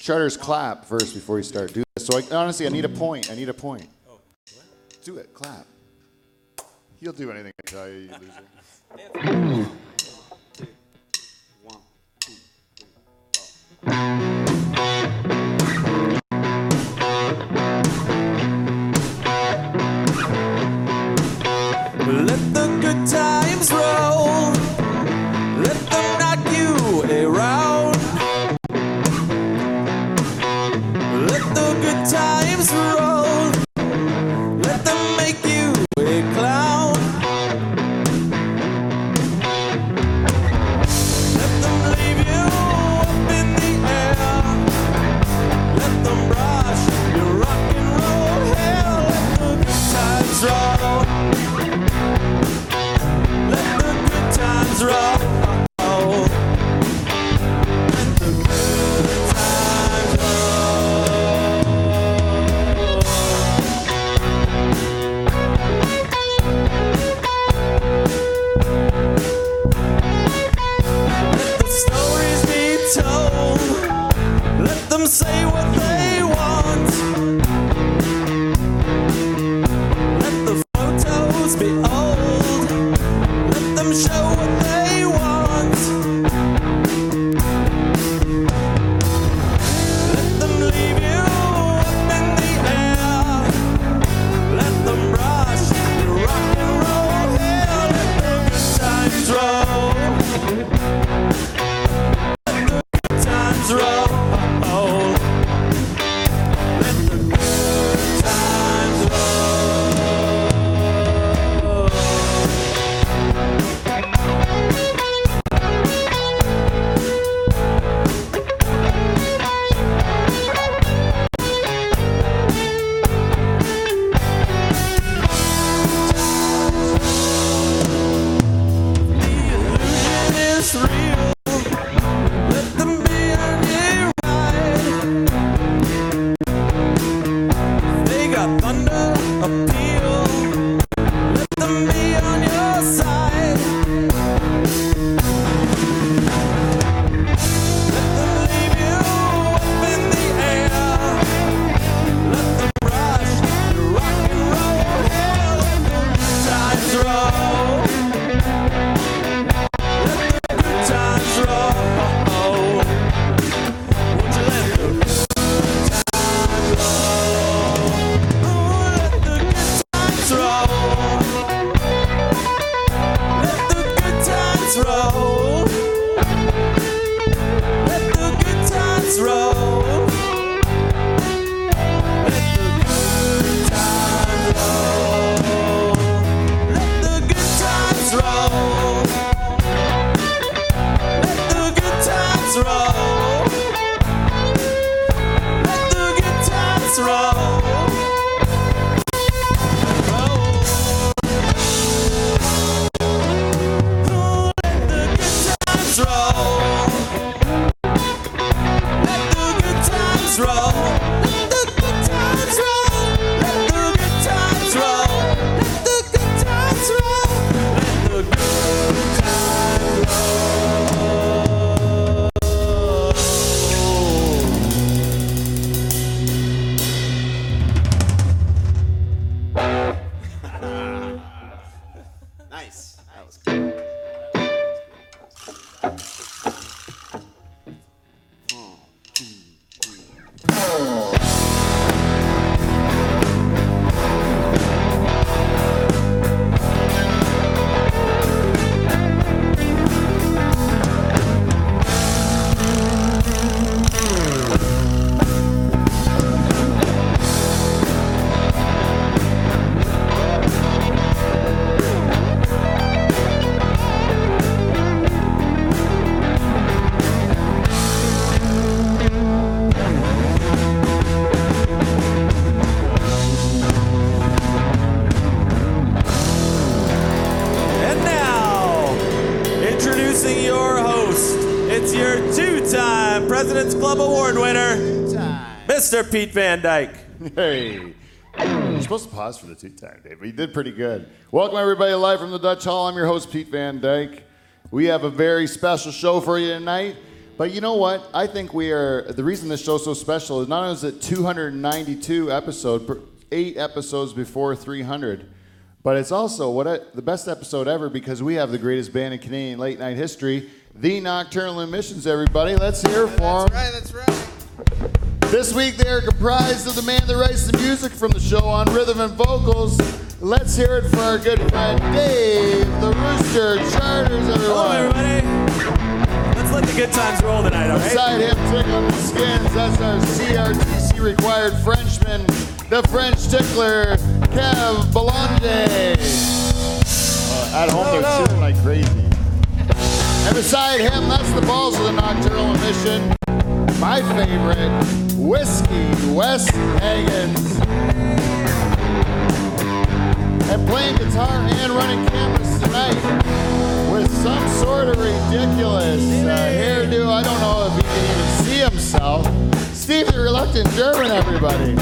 Charters clap first before you start. Do this. So I, honestly, I need a point. I need a point. Oh, what? Do it. Clap. You'll do anything I tell you, you loser. Mr. Pete Van Dyke. Hey. You're supposed to pause for the two time, Dave, but you did pretty good. Welcome, everybody, live from the Dutch Hall. I'm your host, Pete Van Dyke. We have a very special show for you tonight. But you know what? I think we are the reason this show's so special is not only is it 292 episode, eight episodes before 300, but it's also what I, the best episode ever because we have the greatest band in Canadian late night history, the Nocturnal Emissions. Everybody, let's hear for them. That's right. That's right. This week they are comprised of the man that writes the music from the show on rhythm and vocals. Let's hear it for our good friend Dave, the Rooster Charters, Hello, everyone. everybody. Let's let the good times roll tonight, all right? Beside him, tickling the skins, that's our CRTC required Frenchman, the French tickler, Kev Belanger. Uh, at home, they're cheering like crazy. And beside him, that's the balls of the nocturnal emission, my favorite, Whiskey West Hagens. And playing guitar and running cameras tonight with some sort of ridiculous uh, hairdo. I don't know if he can even see himself. Steve the Reluctant German, everybody.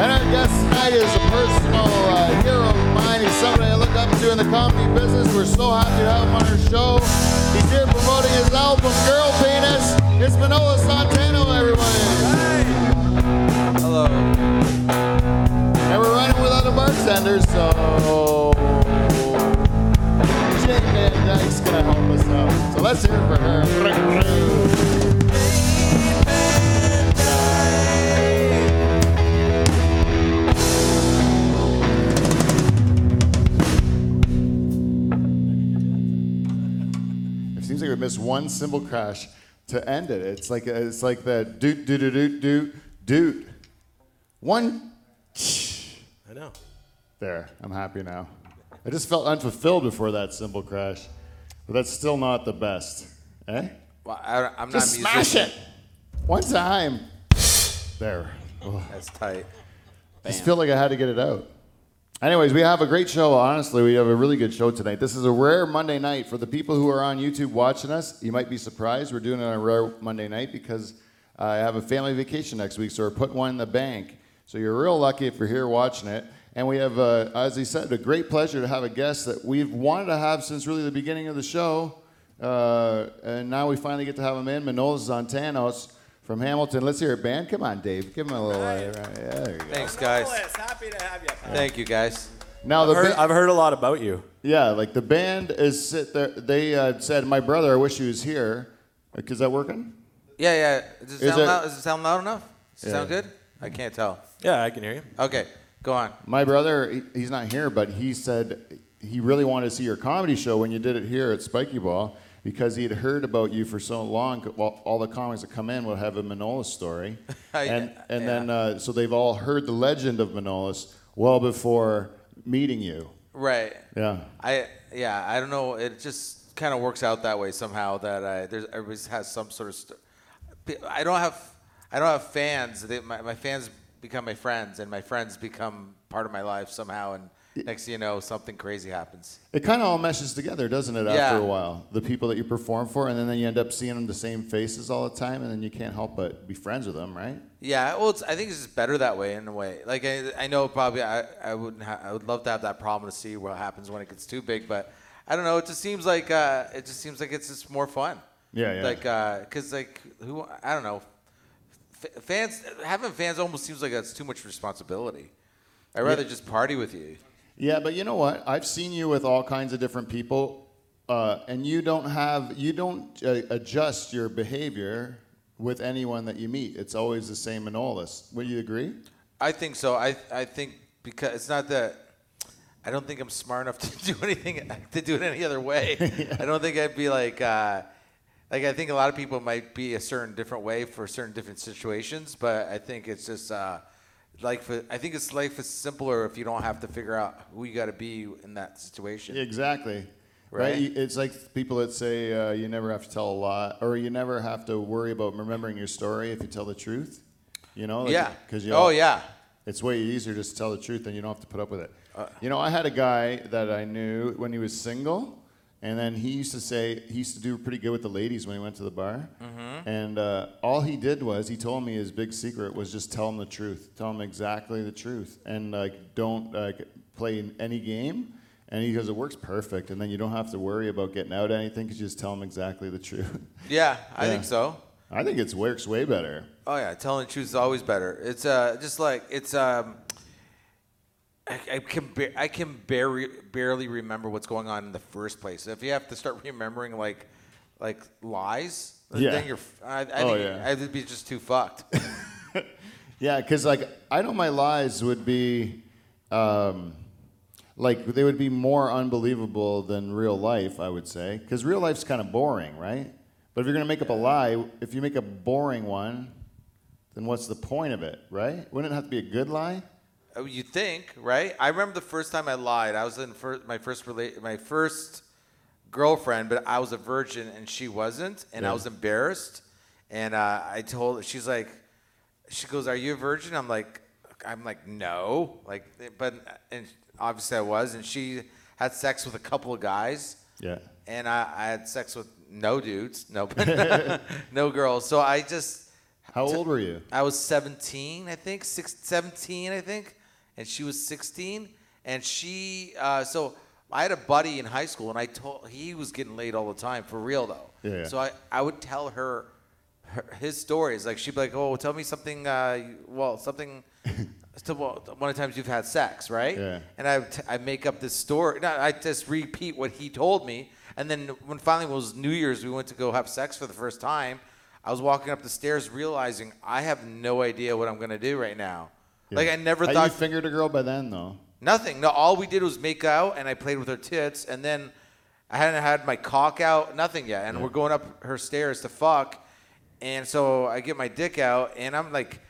And our guest tonight is a personal uh, hero I look up to in the comedy business. We're so happy to have him on our show. He's here promoting his album, Girl Penis. It's Manolis Zontanos, everybody. Hello. And we're running without a bartender, so Jane Van Dyke's gonna help us out. So let's hear it for her. It seems like we missed one cymbal crash to end it. It's like it's like that doot doot doot doot doot doot. One I know. there, I'm happy now. I just felt unfulfilled before that cymbal crash, but that's still not the best. Eh? Well, I, I'm Just not a smash musician. it! One time. There. Oh, That's tight. just feel like I had to get it out. Anyways, we have a great show. Honestly, we have a really good show tonight. This is a rare Monday night. For the people who are on YouTube watching us, you might be surprised. We're doing it on a rare Monday night because I have a family vacation next week, so we're putting one in the bank. So you're real lucky if you're here watching it. And we have, uh, as he said, a great pleasure to have a guest that we've wanted to have since really the beginning of the show. Uh, and now we finally get to have him in. Manolis Zontanos from Hamilton. Let's hear it, band. Come on, Dave. Give him a little. Uh, yeah, there you go. Thanks, guys. happy to have you. Thank you, guys. Now the I've heard, ba- I've heard a lot about you. Yeah, like the band is sit there. They uh, said, "My brother, I wish he was here." Like, is that working? Yeah, yeah. Does it, Is sound, it- loud? Does it sound loud enough? Does it Yeah. sound good? I can't tell. Yeah, I can hear you. Okay, go on. My brother, he, he's not here, but he said he really wanted to see your comedy show when you did it here at Spiky Ball because he had heard about you for so long. Well, all the comics that come in will have a Manolis story, and and then uh, so they've all heard the legend of Manolis well before meeting you. Right. Yeah. I yeah. I don't know. It just kind of works out that way somehow. That I there's everybody has some sort of. St- I don't have I don't have fans. They, my my fans become my friends, and my friends become part of my life somehow. And next thing you know, something crazy happens. It kind of all meshes together, doesn't it? After Yeah. a while, the people that you perform for, and then you end up seeing them the same faces all the time, and then you can't help but be friends with them, right? Yeah, well, it's, I think it's just better that way in a way. Like I, I know probably I, I wouldn't ha- I would love to have that problem to see what happens when it gets too big, but I don't know. It just seems like uh, it just seems like it's just more fun. Yeah, yeah. Like because like who I don't know, F- fans having fans almost seems like that's too much responsibility. I'd rather just party with you. Yeah, but you know what? I've seen you with all kinds of different people, uh, and you don't have you don't uh, adjust your behavior with anyone that you meet. It's always the same in all this. Would you agree? I think so. I I think because it's not that I don't think I'm smart enough to do anything to do it any other way. I don't think I'd be like uh, like I think a lot of people might be a certain different way for certain different situations, but I think it's just uh, like I think it's life is simpler if you don't have to figure out who you got to be in that situation. Exactly. Right. Right. It's like people that say uh, you never have to tell a lie, or you never have to worry about remembering your story if you tell the truth. You know? Like, yeah. Because you. oh yeah. It's way easier just to tell the truth and you don't have to put up with it. Uh, you know, I had a guy that I knew when he was single, and then he used to say he used to do pretty good with the ladies when he went to the bar. Mm-hmm. And uh, all he did was he told me his big secret was just tell him the truth, tell him exactly the truth, and like don't like play any game. And he goes, it works perfect. And then you don't have to worry about getting out anything because you just tell them exactly the truth. Yeah, I Yeah. think so. I think it works way better. Oh yeah, telling the truth is always better. It's uh just like it's um. I, I can ba- I can barely barely remember what's going on in the first place. If you have to start remembering like like lies, Yeah. then you're. f- I, I Oh, think yeah. I'd be just too fucked. Yeah, because like I know my lies would be, um, like they would be more unbelievable than real life. I would say because real life's kind of boring, right? But if you're gonna make up a lie, if you make a boring one, then what's the point of it, right? Wouldn't it have to be a good lie? Oh, you think, right? I remember the first time I lied. I was in fir- my first rela- my first girlfriend, but I was a virgin and she wasn't, and I was embarrassed. And uh, I told her, she's like, she goes, "Are you a virgin?" I'm like, I'm like, no, like, but and obviously I was, and she had sex with a couple of guys, Yeah. and I, I had sex with no dudes, no, no girls. So I just How old were you? I was 17, I think, six, 17, I think, and she was 16. And she, uh, so I had a buddy in high school, and I told he was getting laid all the time, for real though. Yeah. So I, I would tell her, her his stories. Like she'd be like, "Oh, tell me something. Uh, well, something." So, well, one of the times you've had sex, right? Yeah. And I, would make up this story. No, I just repeat what he told me. And then when finally it was New Year's, we went to go have sex for the first time. I was walking up the stairs, realizing I have no idea what I'm gonna do right now. Like I never Had thought you fingered a girl by then, though. nothing. No, all we did was make out, and I played with her tits, and then I hadn't had my cock out, nothing yet. And we're going up her stairs to fuck, and so I get my dick out, and I'm like,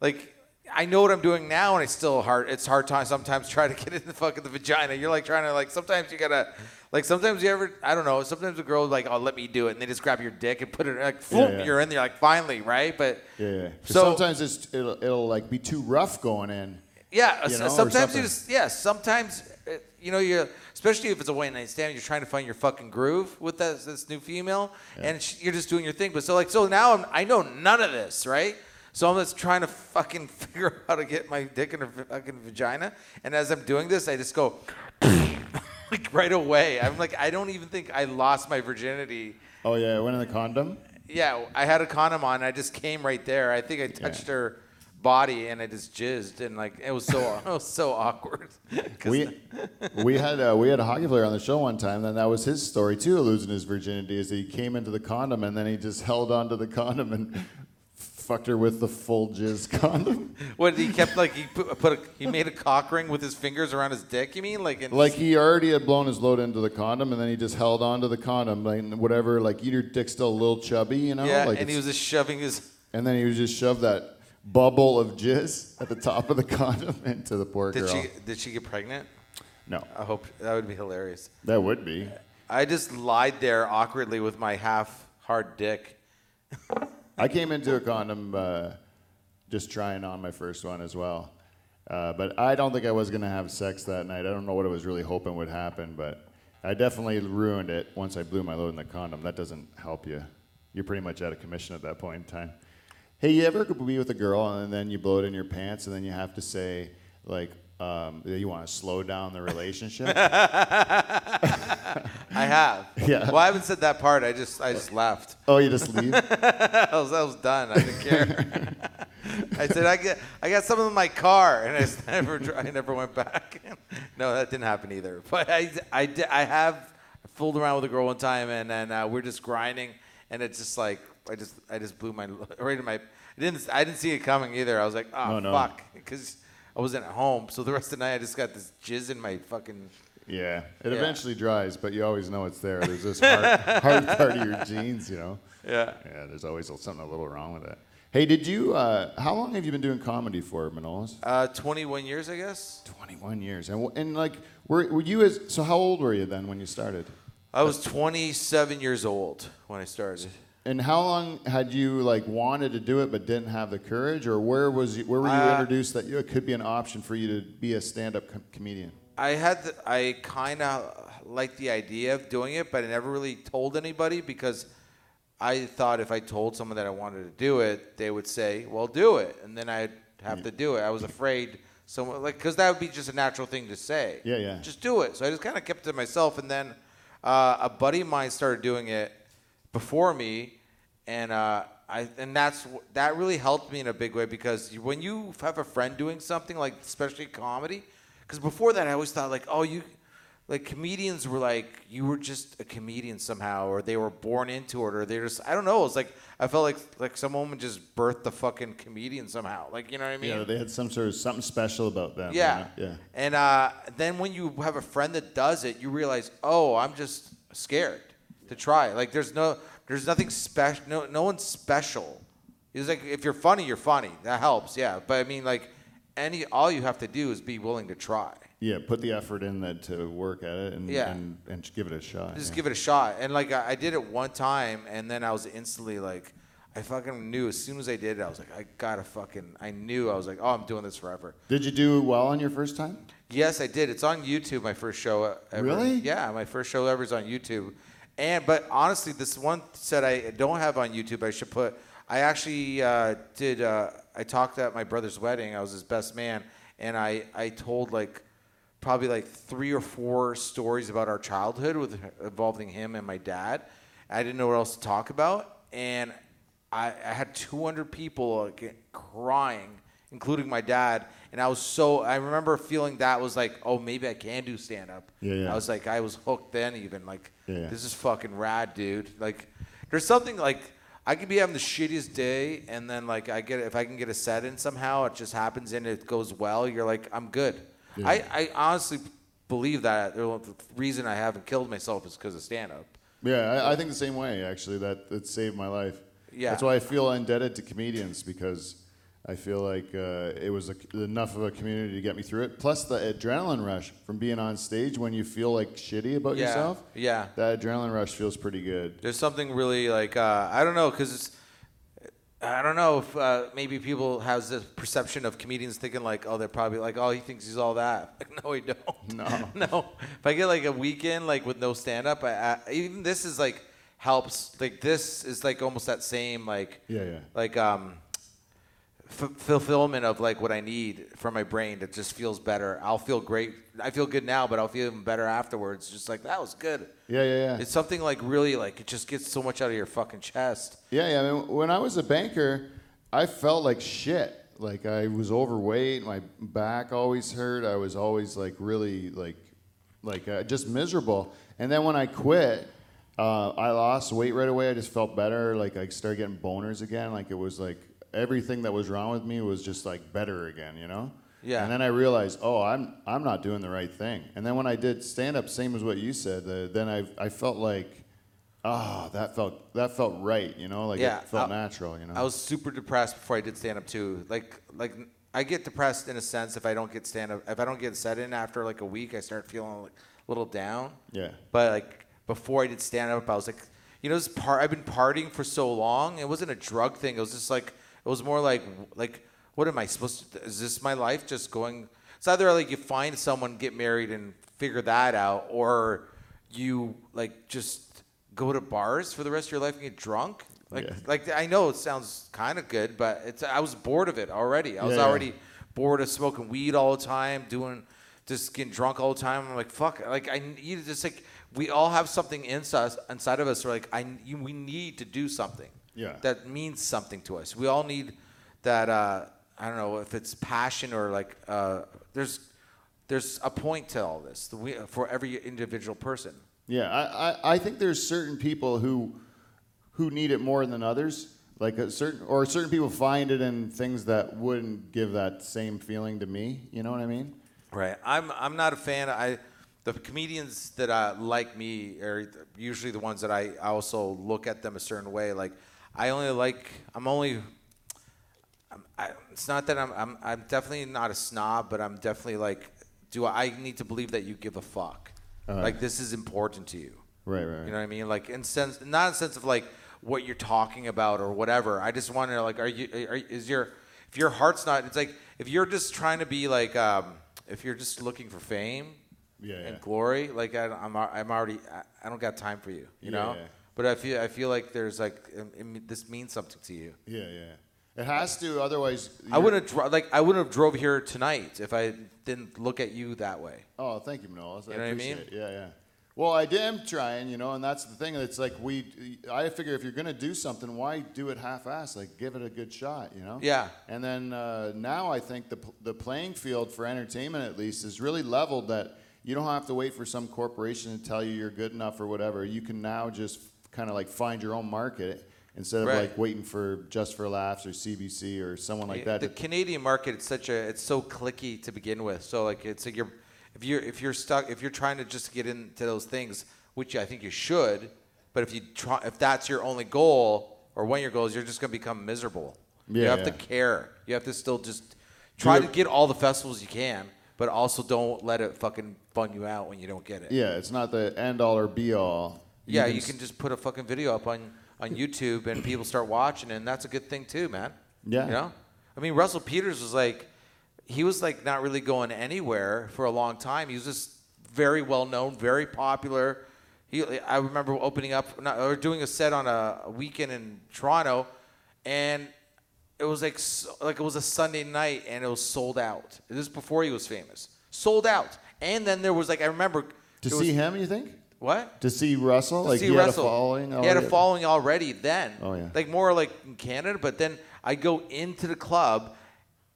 like. I know what I'm doing now, and it's still hard. It's hard time sometimes try to get in the fucking the vagina. You're like trying to like. Sometimes you gotta, like sometimes you ever. I don't know. Sometimes a girl is like, oh, let me do it, and they just grab your dick and put it like, Yeah, boom, yeah. you're in there like finally, right? But Yeah, yeah. So- sometimes it's it'll, it'll like be too rough going in. Yeah, you know, sometimes you just yeah. Sometimes uh, you know you, especially if it's a one night stand, you're trying to find your fucking groove with this, this new female, and sh- you're just doing your thing. But so like so now I'm, I know none of this, right? So I'm just trying to fucking figure out how to get my dick in her fucking vagina, and as I'm doing this, I just go like right away. I'm like I don't even think I lost my virginity. Oh yeah, I went in the condom. Yeah, I had a condom on. I just came right there. I think I touched her body and I just jizzed and like it was so it was so awkward. We we had uh, we had a hockey player on the show one time, and that was his story too, losing his virginity. Is he came into the condom and then he just held onto the condom and fucked her with the full jizz condom. what he kept like he put, put a, he made a cock ring with his fingers around his dick. You mean like in, Like he already had blown his load into the condom, and then he just held onto the condom, like whatever. Like your dick's still a little chubby, you know. yeah, like and he was just shoving his. and then he was just shoved that bubble of jizz at the top of the condom into the poor Did girl. she did she get pregnant? No, I hope that would be hilarious. that would be. I just lied there awkwardly with my half hard dick. I came into a condom uh, just trying on my first one as well. Uh, but I don't think I was going to have sex that night. I don't know what I was really hoping would happen, but I definitely ruined it once I blew my load in the condom. That doesn't help you. You're pretty much out of commission at that point in time. Hey, you ever be with a girl and then you blow it in your pants and then you have to say, like, um, that you want to slow down the relationship? I have. Yeah. Well, I haven't said that part. I just I just left. oh, you just leave? I was, I was done. I didn't care. I said I get I got some in my car, and I just never I never went back. no, that didn't happen either. But I I, did, I have fooled around with a girl one time, and then uh, we're just grinding, and it's just like I just I just blew my right in my. I didn't I didn't see it coming either. I was like, oh No, no. fuck, because I wasn't at home. So the rest of the night, I just got this jizz in my fucking. Yeah, it Yeah. eventually dries, but you always know it's there. There's this hard, hard part of your genes, you know. Yeah. Yeah, there's always something a little wrong with it. Hey, did you? Uh, how long have you been doing comedy for, Manolis? Uh, 21 years, I guess. 21 years, and and like, were, were you as so? How old were you then when you started? I was 27 years old when I started. And how long had you like wanted to do it but didn't have the courage, or where was you, where were you Uh, introduced that you, it could be an option for you to be a stand-up com- comedian? I had the, I kind of liked the idea of doing it, but I never really told anybody because I thought if I told someone that I wanted to do it, they would say, "Well, do it," and then I'd have to do it. I was afraid someone like because that would be just a natural thing to say. Yeah, yeah. Just do it. So I just kind of kept it to myself, and then uh, a buddy of mine started doing it before me, and uh, I and that's that really helped me in a big way because when you have a friend doing something like especially comedy, because before that I always thought like oh you. Like comedians were like you were just a comedian somehow, or they were born into it, or they're just I don't know. It's like I felt like like some woman just birthed the fucking comedian somehow. Like you know what I mean? Yeah, they had some sort of something special about them. you Yeah. know? Yeah. And uh, then when you have a friend that does it, you realize, oh, I'm just scared to try. Like there's no, there's nothing special. No, no one's special. It's like if you're funny, you're funny. That helps. Yeah. But I mean, like any, all you have to do is be willing to try. Yeah, put the effort in that to work at it and Yeah. and, and give it a shot. Just yeah. give it a shot. And like I, I did it one time, and then I was instantly like, I fucking knew as soon as I did it, I was like, I gotta fucking. I knew I was like, oh, I'm doing this forever. Did you do well on your first time? Yes, I did. It's on YouTube. My first show uh, ever. Really? Yeah, my first show ever is on YouTube. And but honestly, this one set I don't have on YouTube. I should put. I actually uh, did. Uh, I talked at my brother's wedding. I was his best man, and I I told like probably like three or four stories about our childhood with involving him and my dad. I didn't know what else to talk about, and I, I had 200 people get crying, including my dad. And I was so I remember feeling that was like, oh, maybe I can do stand up. Yeah, yeah. I was like, I was hooked then. Even like, Yeah. this is fucking rad, dude. Like, there's something like I could be having the shittiest day, and then like I get if I can get a set in somehow, it just happens and it goes well. You're like, I'm good. Yeah. I, I honestly believe that the reason I haven't killed myself is because of stand up. Yeah, I, I think the same way. Actually, that that saved my life. Yeah. that's why I feel indebted to comedians because I feel like uh, it was a, enough of a community to get me through it. Plus the adrenaline rush from being on stage when you feel like shitty about Yeah, yourself. yeah. that adrenaline rush feels pretty good. There's something really like uh, I don't know because it's I don't know if uh, maybe people has this perception of comedians thinking like oh they're probably like oh he thinks he's all that like no he don't No. no if I get like a weekend like with no stand up I, I, even this is like helps like this is like almost that same like Yeah, yeah. like um f- fulfillment of like what I need for my brain that just feels better I'll feel great I feel good now but I'll feel even better afterwards just like that was good Yeah, yeah, yeah. it's something like really like it just gets so much out of your fucking chest. Yeah, yeah. I mean, when I was a banker, I felt like shit. Like I was overweight. My back always hurt. I was always like really like, like uh, just miserable. And then when I quit, uh, I lost weight right away. I just felt better. Like I started getting boners again. Like it was like everything that was wrong with me was just like better again. You know. Yeah. And then I realized, oh, I'm I'm not doing the right thing. And then when I did stand up, same as what you said. Uh, then I I felt like. Oh, that felt that felt right, you know, like Yeah, it felt I- natural, you know. I was super depressed before I did stand up too. Like like I get depressed in a sense if I don't get stand up if I don't get set in after like a week I start feeling like a little down. Yeah. But like before I did stand up I was like you know this part I've been partying for so long. It wasn't a drug thing. It was just like it was more like like what am I supposed to is this my life just going it's either like you find someone, get married and figure that out or you like just go to bars for the rest of your life and get drunk. Like, Yeah. like I know it sounds kind of good, but it's I was bored of it already. I was Yeah, yeah. already bored of smoking weed all the time, doing just getting drunk all the time. I'm like, fuck. Like I need to just like we all have something inside inside of us. Where like I you, we need to do something. Yeah. That means something to us. We all need that. Uh, I don't know if it's passion or like uh, there's there's a point to all this we, for every individual person. Yeah, I, I, I think there's certain people who who need it more than others. Like a certain or certain people find it in things that wouldn't give that same feeling to me. You know what I mean? Right. I'm I'm not a fan. I the comedians that uh, like me are usually the ones that I I also look at them a certain way. Like I only like I'm only. I'm, I, it's not that I'm, I'm I'm definitely not a snob, but I'm definitely like, do I need to believe that you give a fuck? Uh-huh. like this is important to you. Right, right, right. You know what I mean? Like in sense, not in sense of like what you're talking about or whatever. I just want to like, are you? Are, is your if your heart's not? It's like if you're just trying to be like, um, if you're just looking for fame Yeah, and yeah. glory, like I, I'm, I'm already, I, I don't got time for you. You Yeah, know. But I feel, I feel like there's like, um, it, this means something to you. Yeah, yeah. It has to, otherwise. I wouldn't have dro- like I wouldn't have drove here tonight if I didn't look at you that way. Oh, thank you, Manolis. I You know what I appreciate mean? it. Yeah, yeah. Well, I am trying, you know, and that's the thing. It's like we, I figure if you're gonna do something, why do it half-assed? Like, give it a good shot, you know? Yeah. And then uh, now I think the the playing field for entertainment, at least, is really leveled. That you don't have to wait for some corporation to tell you you're good enough or whatever. You can now just kind of like find your own market instead of Right. like waiting for Just for Laughs or CBC or someone like that. The Canadian market, it's such a, it's so clicky to begin with. So like, it's like you're, if you're, if you're stuck, if you're trying to just get into those things, which I think you should, but if you try, if that's your only goal or one of your goals, you're just gonna become miserable. Yeah, you Yeah, have to care. You have to still just try to get all the festivals you can, but also don't let it fucking bun you out when you don't get it. yeah, it's not the end all or be all. Yeah, can you can just put a fucking video up on on YouTube and people start watching, and that's a good thing too, man. Yeah. You know, I mean, Russell Peters was like, he was like not really going anywhere for a long time. He was just very well known, very popular. He, I remember opening up not, or doing a set on a, a weekend in Toronto, and it was like like it was a Sunday night, and it was sold out. This is before he was famous, sold out. And then there was like I remember To see was- him, you think? What To see Russell, to like see he Russell. had a following. He had a following already then. Oh, yeah. Like more like in Canada, but then I go into the club,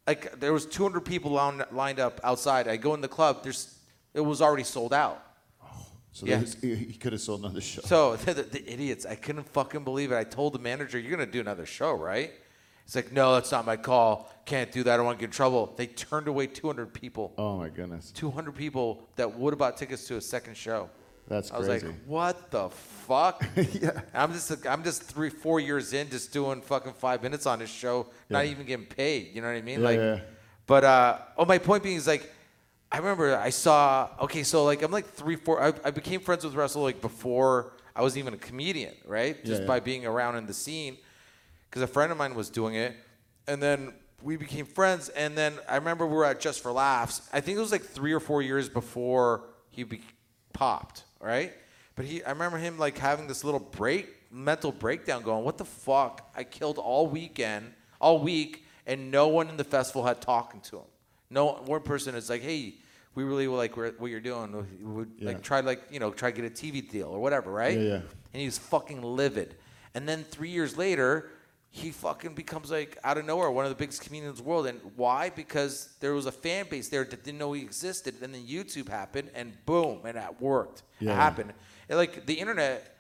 like there was 200 people lined, lined up outside. I go in the club. There's it was already sold out. Oh, so Yeah. there's- he, could have sold another show. So the, the, the idiots, I couldn't fucking believe it. I told the manager, "You're gonna do another show, right?" He's like, "No, that's not my call. Can't do that. I don't want to get in trouble." They turned away 200 people. oh my goodness, 200 people that would have bought tickets to a second show. That's I was crazy. like, what the fuck? Yeah. I'm just I'm just three four years in, just doing fucking five minutes on this show, not even getting paid. You know what I mean? Yeah, like, yeah. but uh, oh, my point being is like, I remember I saw. Okay, so like I'm like three four. I, I became friends with Russell like before I was even a comedian, right? Yeah, Just yeah. by being around in the scene, because a friend of mine was doing it, and then we became friends. And then I remember we were at Just for Laughs. I think it was like three or four years before he be- popped, right? But he, I remember him like having this little break, mental breakdown, going, "What the fuck? I killed all weekend, all week, and no one in the festival had talking to him. No one person is like, hey." We really like what you're doing. We would Yeah. like try like you know try to get a TV deal or whatever, right? Yeah, yeah. and he was fucking livid. And then three years later, he fucking becomes like out of nowhere one of the biggest comedians in the world. And why? Because there was a fan base there that didn't know he existed. And then YouTube happened, and boom, and that worked. Yeah. It happened. And like the internet,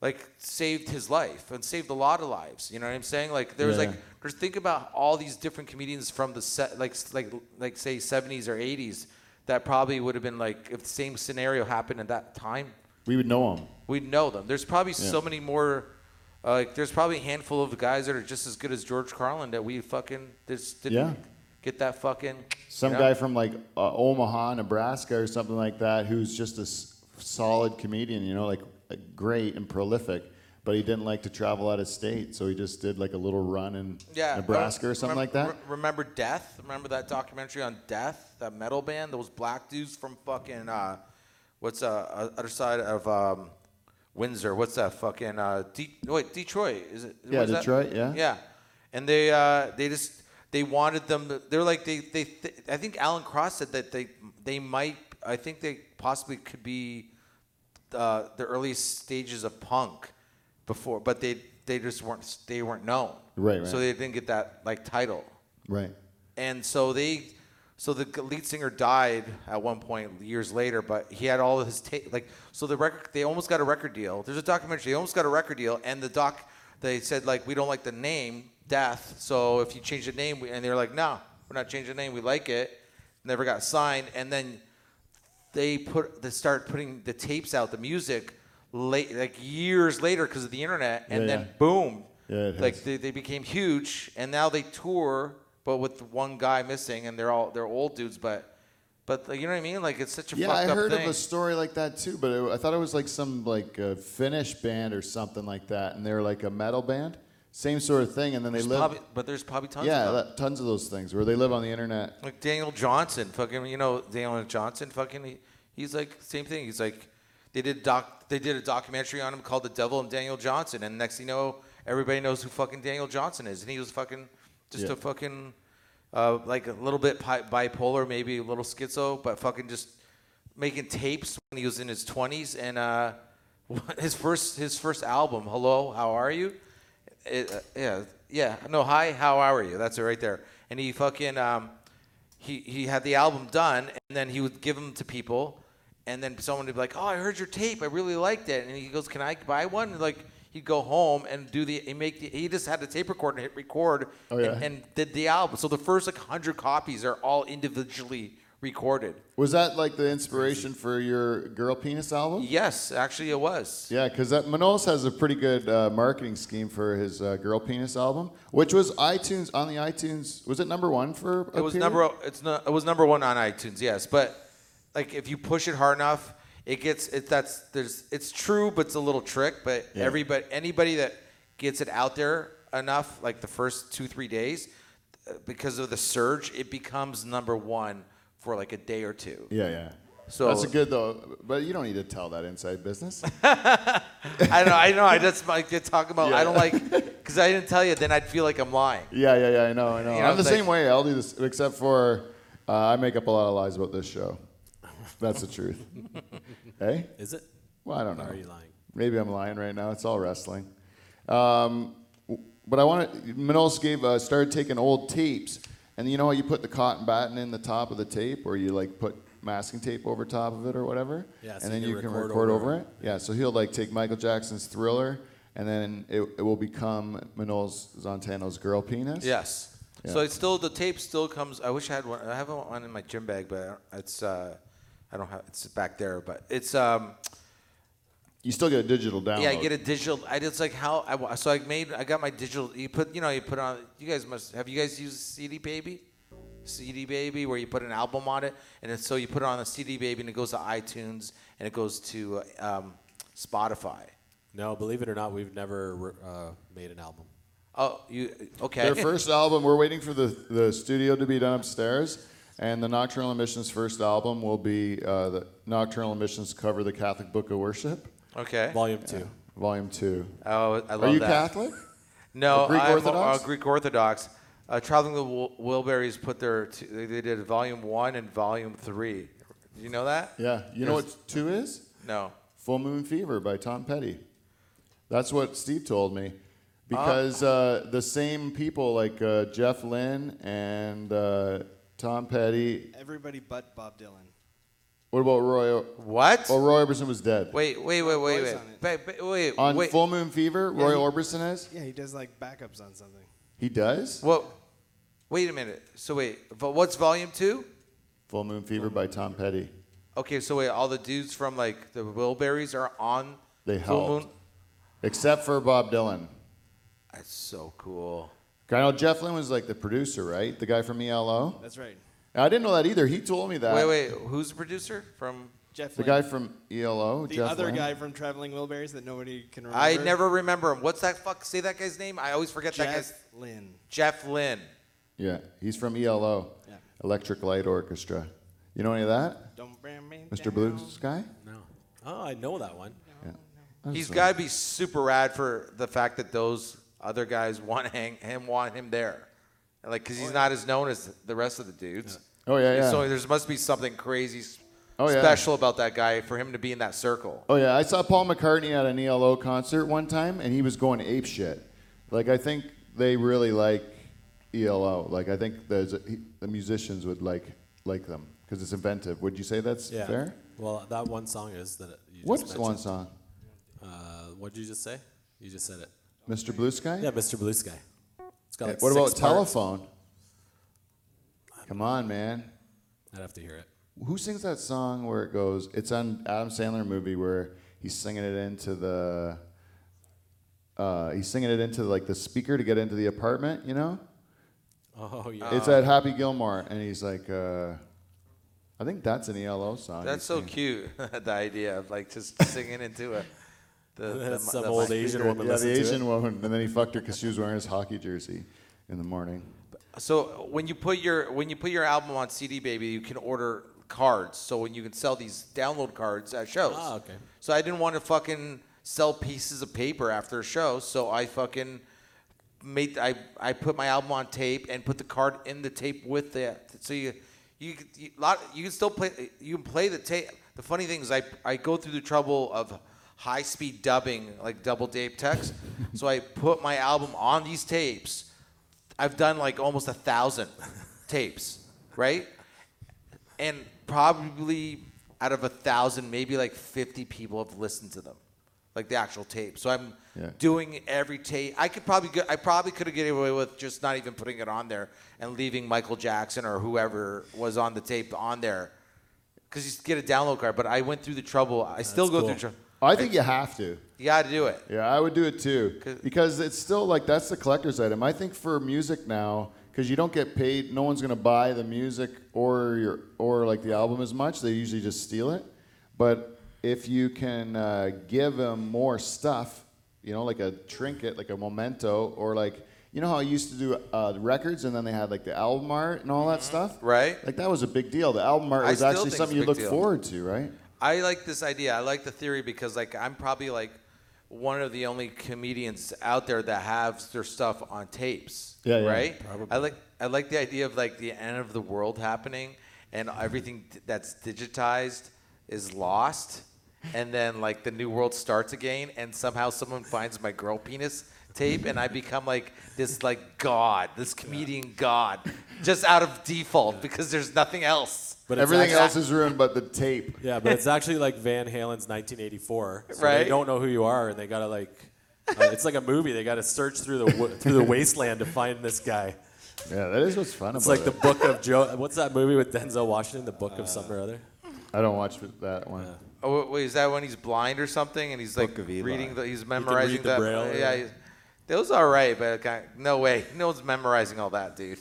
like saved his life and saved a lot of lives. You know what I'm saying? Like there was Yeah. like there's think about all these different comedians from the set, like like like say 70s or 80s that probably would have been like if the same scenario happened at that time we would know them. We'd know them. There's probably so many more. Uh, like, there's probably a handful of guys that are just as good as George Carlin that we fucking just didn't Yeah. get that fucking. Some you know? guy from like uh, Omaha, Nebraska, or something like that, who's just a s- solid comedian. You know, like uh, great and prolific, but he didn't like to travel out of state, so he just did like a little run in Yeah, Nebraska or something like that. re- remember Death? Remember that documentary on Death? That metal band, those black dudes from fucking uh, what's uh other side of um, Windsor? What's that fucking uh, De- wait Detroit? Is it? Yeah, what's that? Detroit, yeah. Yeah, and they uh, they just they wanted them. They're like they they. Th- I think Alan Cross said that they they might. I think they possibly could be uh, the earliest stages of punk before, but they they just weren't they weren't known. Right, right. So they didn't get that like title, right. and so they so the lead singer died at one point years later, but he had all of his ta- like so the record they almost got a record deal. There's a documentary. They almost got a record deal, and the doc they said like we don't like the name Death, so if you change the name, we, and they're like no, we're not changing the name. We like it. Never got signed, and then they put they start putting the tapes out, the music, late like years later because of the internet, and Yeah, then yeah. boom, Yeah, like they, they became huge, and now they tour, but with one guy missing, and they're all they're old dudes, but but like, you know what I mean? Like it's such a Yeah, I heard of a story like that too, but it, I thought it was like some like uh, Finnish band or something like that, and they were like a metal band, same sort of thing, and then they live. probably, but there's probably tons yeah, of them. that, tons of those things where they live on the internet. Like Daniel Johnston, fucking, you know, Daniel Johnston, fucking, he, he's like same thing. He's like, they did doc, they did a documentary on him called The Devil and Daniel Johnston, and next thing you know, everybody knows who fucking Daniel Johnston is, and he was fucking just Yeah. a fucking uh, like a little bit pi- bipolar, maybe a little schizo, but fucking just making tapes when he was in his twenties and uh, his first his first album, Hello, How Are You? It, uh, yeah, yeah, no, Hi, How Are You? That's it right there. And he fucking um, he he had the album done, and then he would give them to people, and then someone would be like, "Oh, I heard your tape. I really liked it." And he goes, "Can I buy one?" And like he'd go home and do the he make the, he just had the tape recorder and hit record Oh, yeah. and, and did the album. So the first like hundred copies are all individually recorded. Was that like the inspiration for your Girl Penis album? Yes, actually it was. Yeah, because that Manolis has a pretty good uh, marketing scheme for his uh, Girl Penis album, which was iTunes on the iTunes. Was it number one for? a It was period? number it's not, it was number one on iTunes, yes. But like if you push it hard enough, it gets it that's there's it's true, but it's a little trick. But Yeah. everybody anybody that gets it out there enough, like the first two three days, uh, because of the surge, it becomes number one for like a day or two. Yeah, yeah. So- that's a good though, but you don't need to tell that inside business. I know, I know. I just like to talk about. I don't like because I didn't tell you. Then I'd feel like I'm lying. yeah, yeah, yeah. I know, I know. You know, I'm the it's same way. I'll do this, except for uh, I make up a lot of lies about this show. That's the truth. hey, Is it? well, I don't know. Or are you lying? Maybe I'm lying right now. It's all wrestling. Um, but I want to. Manolis gave uh, started taking old tapes, and you know how you put the cotton batting in the top of the tape, or you like put masking tape over top of it or whatever. Yeah, so and then you you can can record record over over it. Yeah. So he'll like take Michael Jackson's Thriller, and then it, it will become Manolis Zontanos' Girl Penis. Yes. Yeah. So it's still the tape still comes. I wish I had one. I have one in my gym bag, but it's uh, I don't have. It's back there, but it's um. You still get a digital download. Yeah, I get a digital. I just like how I so I made. I got my digital. You put you know you put on. You guys must have you guys used CD Baby, CD Baby where you put an album on it and then so you put it on the CD Baby and it goes to iTunes and it goes to uh, um, Spotify. No, believe it or not, we've never uh, made an album. Oh, you okay? Their first album, we're waiting for the, the studio to be done upstairs, and the Nocturnal Emissions' first album will be uh, the Nocturnal Emissions cover the Catholic Book of Worship, okay. Volume two. Volume 2. Oh, I love that. Are you that. Catholic? No, A Greek I'm Orthodox? Uh, Greek Orthodox. Uh, Traveling the Wil- Wilburys put their t- they they did volume one and volume three. Do You know that? Yeah. You know what 2 is? No. Full Moon Fever by Tom Petty. That's what Steve told me. Because uh, the same people like uh, Jeff Lynne and uh, Tom Petty. Everybody but Bob Dylan. What about Roy? What? Oh, Roy Orbison was dead. Wait, wait, wait, wait, Roy's wait. on it. Ba- ba- wait, On wait. Full Moon Fever, Roy he- Orbison is? Yeah, he does like backups on something. He does? Well, wait a minute. So wait, but what's volume two? Full Moon Fever by Tom Petty. Okay, so wait, all the dudes from like the Wilburys are on They Full helped. Moon. Except for Bob Dylan. That's so cool. I know Jeff Lynne was like the producer, right? The guy from ELO. That's right. I didn't know that either. He told me that. Wait, wait, who's the producer from? Jeff The Lynne. guy from ELO, the Jeff other Lynne. guy from Traveling Wilburys that nobody can remember. I never remember him. What's that? Fuck, say that guy's name. I always forget that guy's. Jeff Lynne. Jeff Lynne. Yeah, he's from ELO, Yeah. Electric Light Orchestra. You know any of that, Don't bring me Mr. down. Blue Sky? No. Oh, I know that one. Yeah. He's got to be super rad for the fact that those other guys want hang, him, want him there, like because he's not as known as the rest of the dudes. Oh yeah, yeah. So there must be something crazy s- Oh, yeah. special about that guy for him to be in that circle. Oh yeah, I saw Paul McCartney at an ELO concert one time, and he was going ape shit. Like I think they really like ELO. Like I think there's a, he, the musicians would like like them because it's inventive. Would you say that's Yeah. fair? Well, that one song is that you just What's the one song? Uh, what did you just say? You just said it. Mr. Blue Sky? Yeah, Mr. Blue Sky. It's got like what about six parts. Telephone? Come on, man. I'd have to hear it. Who sings that song where it goes? It's on Adam Sandler movie where he's singing it into the. Uh, he's singing it into like the speaker to get into the apartment. You know, Oh yeah. it's at Happy Gilmore, and he's like, uh, I think that's an ELO song. That's so singing. cute. the idea of like just singing into a the, the, That's the some mic. old Asian Speaker- woman Yeah, the listened to Asian it. woman, and then he fucked her because she was wearing his hockey jersey in the morning. So when you put your when you put your album on CD Baby, you can order cards. So when you can sell these download cards at shows. Ah, okay. So I didn't want to fucking sell pieces of paper after a show, so I fucking made I I put my album on tape and put the card in the tape with the so you you you, lot, you can still play you can play the tape. The funny thing is I I go through the trouble of high speed dubbing like double tape text. so I put my album on these tapes. I've done like almost a thousand tapes, right? And probably out of a thousand, maybe like 50 people have listened to them, like the actual tape. So I'm Yeah. doing every tape. I could probably get, I probably could have get away with just not even putting it on there and leaving Michael Jackson or whoever was on the tape on there, because you get a download card. But I went through the trouble. I still go cool. through. Tr- I think you have to. you got to do it. Yeah, I would do it too. because it's still like that's the collector's item. I think for music now, because you don't get paid, no one's gonna buy the music or your or like the album as much. They usually just steal it. But if you can uh, give them more stuff, you know, like a trinket, like a memento, or like you know how I used to do uh, records and then they had like the album art and all that stuff, Right. Like that was a big deal. The album art I was still actually think something you big look deal. forward to, right? I like this idea. I like the theory because like I'm probably like one of the only comedians out there that have their stuff on tapes. Yeah, yeah. Right? Probably. I like I like the idea of like the end of the world happening and everything that's digitized is lost and then like the new world starts again and somehow someone finds my girl penis tape and I become like this like god, this comedian god just out of default because there's nothing else. But it's Everything actually- else is ruined but the tape. Yeah, but it's actually like Van Halen's 1984. So Right. They don't know who you are, and they gotta like. uh, it's like a movie. They gotta search through the through the wasteland to find this guy. Yeah, that is what's fun It's about like the. Book of Joe. What's that movie with Denzel Washington? The Book of some or other. I don't watch that one. Oh wait, is that when he's blind or something, and he's like Book of Eli. reading the, he's memorizing the that? Braille, yeah, yeah. he's- that was all right, but okay, no way, no one's memorizing all that, dude.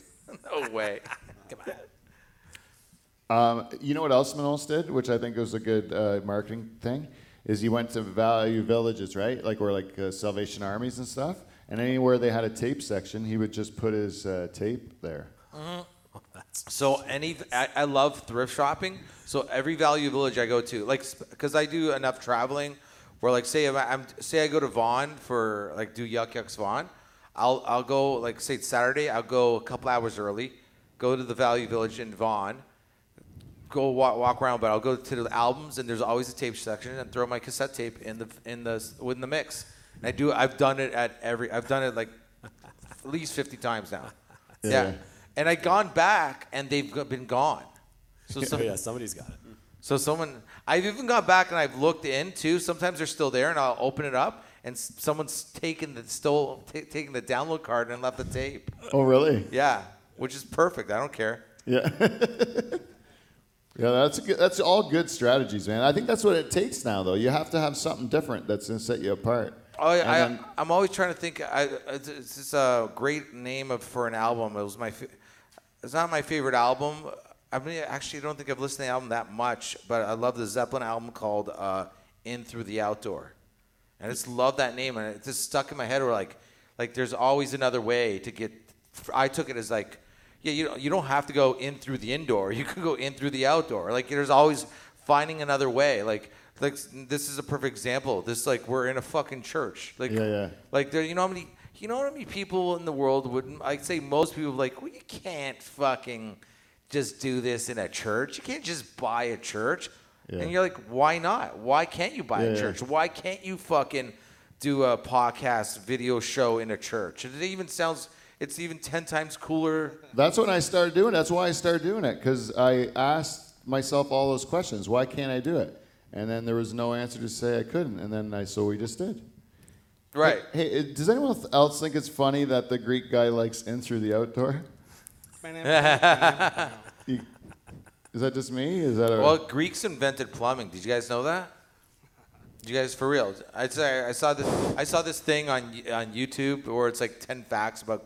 no way. Come on. Um, you know what else Manolis did, which I think was a good uh, marketing thing, is he went to value villages, right? Like where like uh, Salvation Armies and stuff. And anywhere they had a tape section, he would just put his uh, tape there. So any, I, I love thrift shopping. So every value village I go to, like, because I do enough traveling, where like say I'm, I'm say I go to Vaughan for like do Yuk Yuk's Vaughan, I'll I'll go like say Saturday, I'll go a couple hours early, go to the value village in Vaughan, go walk, walk around, but I'll go to the albums and there's always a tape section and throw my cassette tape in the in the in the mix. And I do I've done it at every I've done it like at least 50 times now. Yeah. Yeah. And I've gone back and they've been gone. So Oh, some, yeah, somebody's got it. so someone I've even gone back and I've looked in too. Sometimes they're still there and I'll open it up and someone's taken the stole ta taking the download card and left the tape. Oh, really? Yeah, which is perfect. I don't care. Yeah. yeah, that's a good, that's all good strategies, man. I think that's what it takes now, though. You have to have something different that's going to set you apart. Oh, I, I, then, I'm always trying to think. I, it's, it's a great name of, for an album. It was my. It's not my favorite album. I mean, actually, I don't think I've listened to the album that much, but I love the Zeppelin album called uh, "In Through the Outdoor," and I just love that name, and it just stuck in my head. Where like, like there's always another way to get. I took it as like, yeah, you don't, you don't have to go in through the indoor. You can go in through the outdoor. Like there's always finding another way. Like like this is a perfect example. This like we're in a fucking church. Like Yeah, yeah. like there, you know how many, you know how many people in the world would? I'd say most people like, well, you can't fucking just do this in a church. You can't just buy a church. Yeah. And you're like, why not? Why can't you buy Yeah, a yeah. church? Why can't you fucking do a podcast video show in a church? It even sounds, it's even ten times cooler. That's when I started doing it. That's why I started doing it because I asked myself all those questions. Why can't I do it? And then there was no answer to say I couldn't. And then I so we just did. Right. Hey, hey, does anyone else think it's funny that the Greek guy likes in through the outdoor? You- is that just me? Is that a Well, Greeks invented plumbing. Did you guys know that? Did you guys for real? I say I saw this. I saw this thing on on YouTube where it's like ten facts about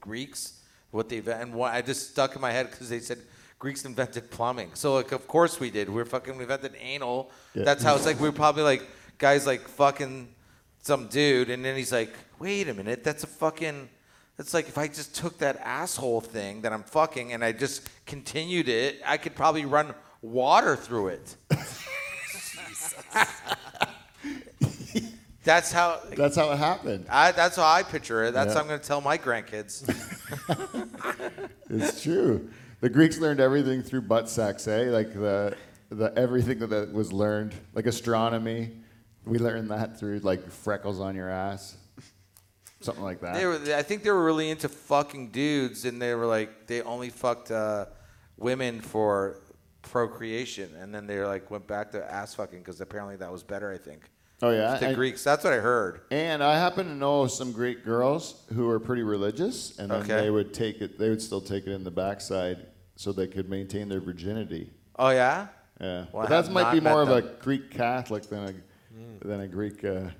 Greeks, what they invent, and what I just stuck in my head because they said Greeks invented plumbing. So like, of course we did. We're fucking we invented anal. Yeah. That's how it's like. We're probably like guys like fucking some dude, and then he's like, wait a minute, that's a fucking. It's like if I just took that asshole thing that I'm fucking and I just continued it, I could probably run water through it. That's how. That's how it happened. I, that's how I picture it. That's Yeah. how I'm going to tell my grandkids. It's true. The Greeks learned everything through butt sex, eh? Like the the everything that, was learned, like astronomy. We learned that through like freckles on your ass, something like that. They were, I think they were really into fucking dudes, and they were like, they only fucked uh, women for procreation, and then they like went back to ass fucking because apparently that was better. I think. Oh yeah, The and, Greeks. That's what I heard. and I happen to know some Greek girls who are pretty religious, and then Okay. they would take it. They would still take it in the backside so they could maintain their virginity. Oh yeah. Yeah, Well, but that might be more of a. Greek Catholic than a than a Greek uh,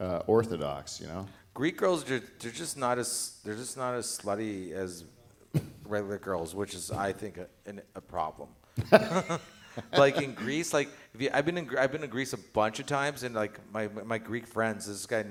uh, Orthodox. You know. Greek girls, are, they're just not as they're just not as slutty as regular girls, which is, I think, a, a problem. like in Greece, like if you, I've been in I've been to Greece a bunch of times, and like my my Greek friends, this guy,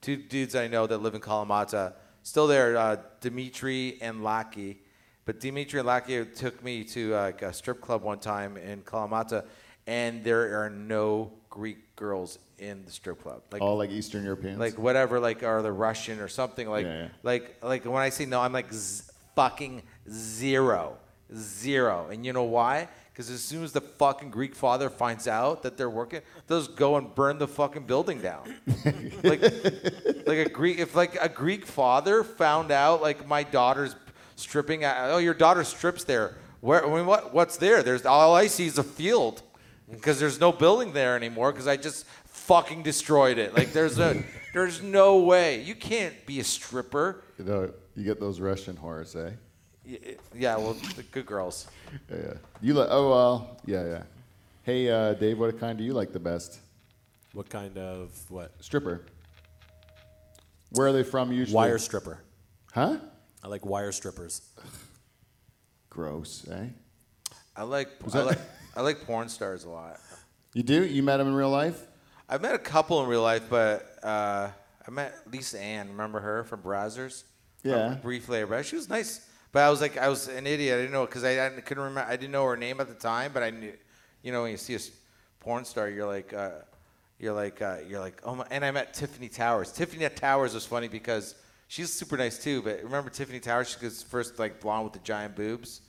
two dudes I know that live in Kalamata, still there, uh, Dimitri and Laki. But Dimitri and Laki took me to uh, like a strip club one time in Kalamata, and there are no Greek girls in the strip club. Like All like Eastern Europeans. like whatever, like or the Russian or something like Yeah, yeah. like like when I say no, I'm like z- fucking zero, zero, and you know why? Because as soon as the fucking Greek father finds out that they're working, they'll just go and burn the fucking building down. like like a Greek, if like a Greek father found out like my daughter's stripping, at, oh your daughter strips there. Where I mean, what what's there? There's all I see is a field because there's no building there anymore because I just fucking destroyed it. Like there's a there's no way you can't be a stripper. you, know, you get those Russian whores, eh? Y- Yeah, well, the good girls. Yeah, yeah. You like? Oh well, yeah, yeah. Hey, uh, Dave, what kind do you like the best? What kind of what? Stripper. Where are they from usually? Wire stripper. Huh? I like wire strippers. Gross, eh? I like I like I like porn stars a lot. You do? You met them in real life? I've met a couple in real life, but uh, I met Lisa Ann. Remember her from Brazzers? Yeah. Um, briefly, but she was nice. But I was like, I was an idiot. I didn't know because I, I couldn't remember. I didn't know her name at the time, but I knew. You know, when you see a porn star, you're like, uh, you're like, uh, you're like, oh my. And I met Tiffany Towers. Tiffany Towers was funny because she's super nice too. But remember Tiffany Towers? She was first like blonde with the giant boobs,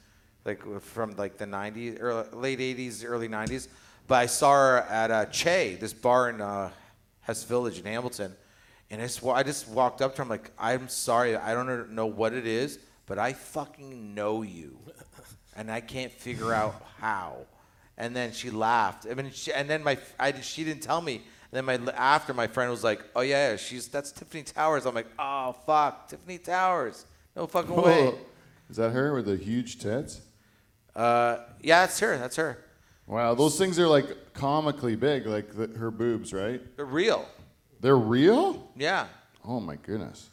like from like the '90s, early, late '80s, early '90s. But I saw her at uh, Che, this bar in uh, Hess Village in Hamilton. And I just, I just walked up to her. I'm like, I'm sorry. I don't know what it is, but I fucking know you. And I can't figure out how. And then she laughed. I mean, she, and then my, I, she didn't tell me. And then my, after my friend was like, oh yeah, she's, that's Tiffany Towers. I'm like, oh fuck, Tiffany Towers. No fucking way. Is that her with the huge tits? Uh, yeah, that's her. That's her. Wow, those things are like comically big, like the, her boobs, right? They're real. They're real? Yeah. Oh my goodness!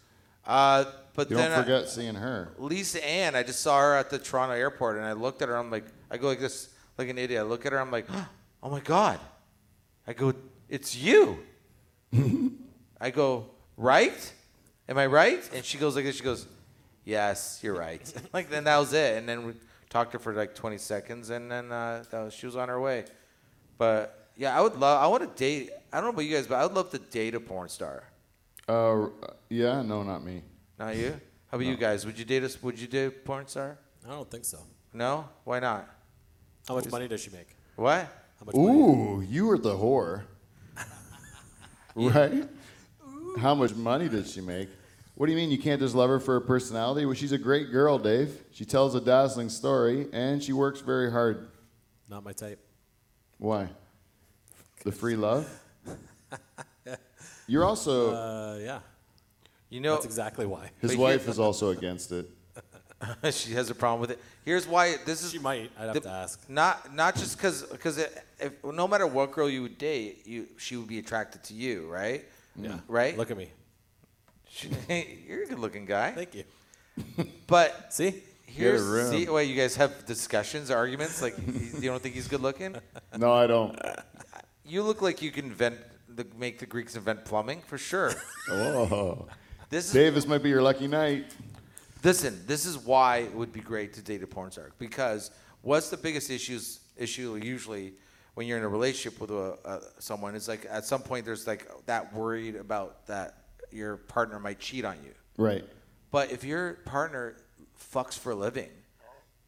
Uh, but You then don't I- forget seeing her. Lisa Ann, I just saw her at the Toronto airport, and I looked at her. I'm like, I go like this, like an idiot. I look at her. I'm like, oh my god. I go, it's you. I go, right? Am I right? And she goes like this. She goes, yes, you're right. like then that was it. And then we talked to her for like 20 seconds, and then uh, that was, she was on her way. But yeah, I would love. I want to date. I don't know about you guys, but I would love to date a porn star. Uh, yeah, no, not me. Not you? How about you guys? Would you date us? Would you date a porn star? I don't think so. No? Why not? How much money does she make? What? How much money? Ooh, you were the whore, right? How much money did she make? What do you mean you can't just love her for her personality? Well, she's a great girl, Dave. She tells a dazzling story, and she works very hard. Not my type. Why? The free love. You're also Uh, yeah. You know, That's exactly why. his but wife is also against it. she has a problem with it. Here's why. This is She might. I'd have the- to ask. Not not just because because if no matter what girl you would date, you she would be attracted to you, right? Yeah. Right. Look at me. She, you're a good looking guy. Thank you. But See? here's room. see why you guys have discussions, arguments. Like you don't think he's good looking. No, I don't. You look like you can invent the, make the Greeks invent plumbing for sure. Oh, This is Dave, this might be your lucky night. Listen, this is why it would be great to date a porn star because what's the biggest issues issue usually when you're in a relationship with a, uh, someone, it's like at some point there's like that worried about that your partner might cheat on you. Right. But if your partner fucks for a living,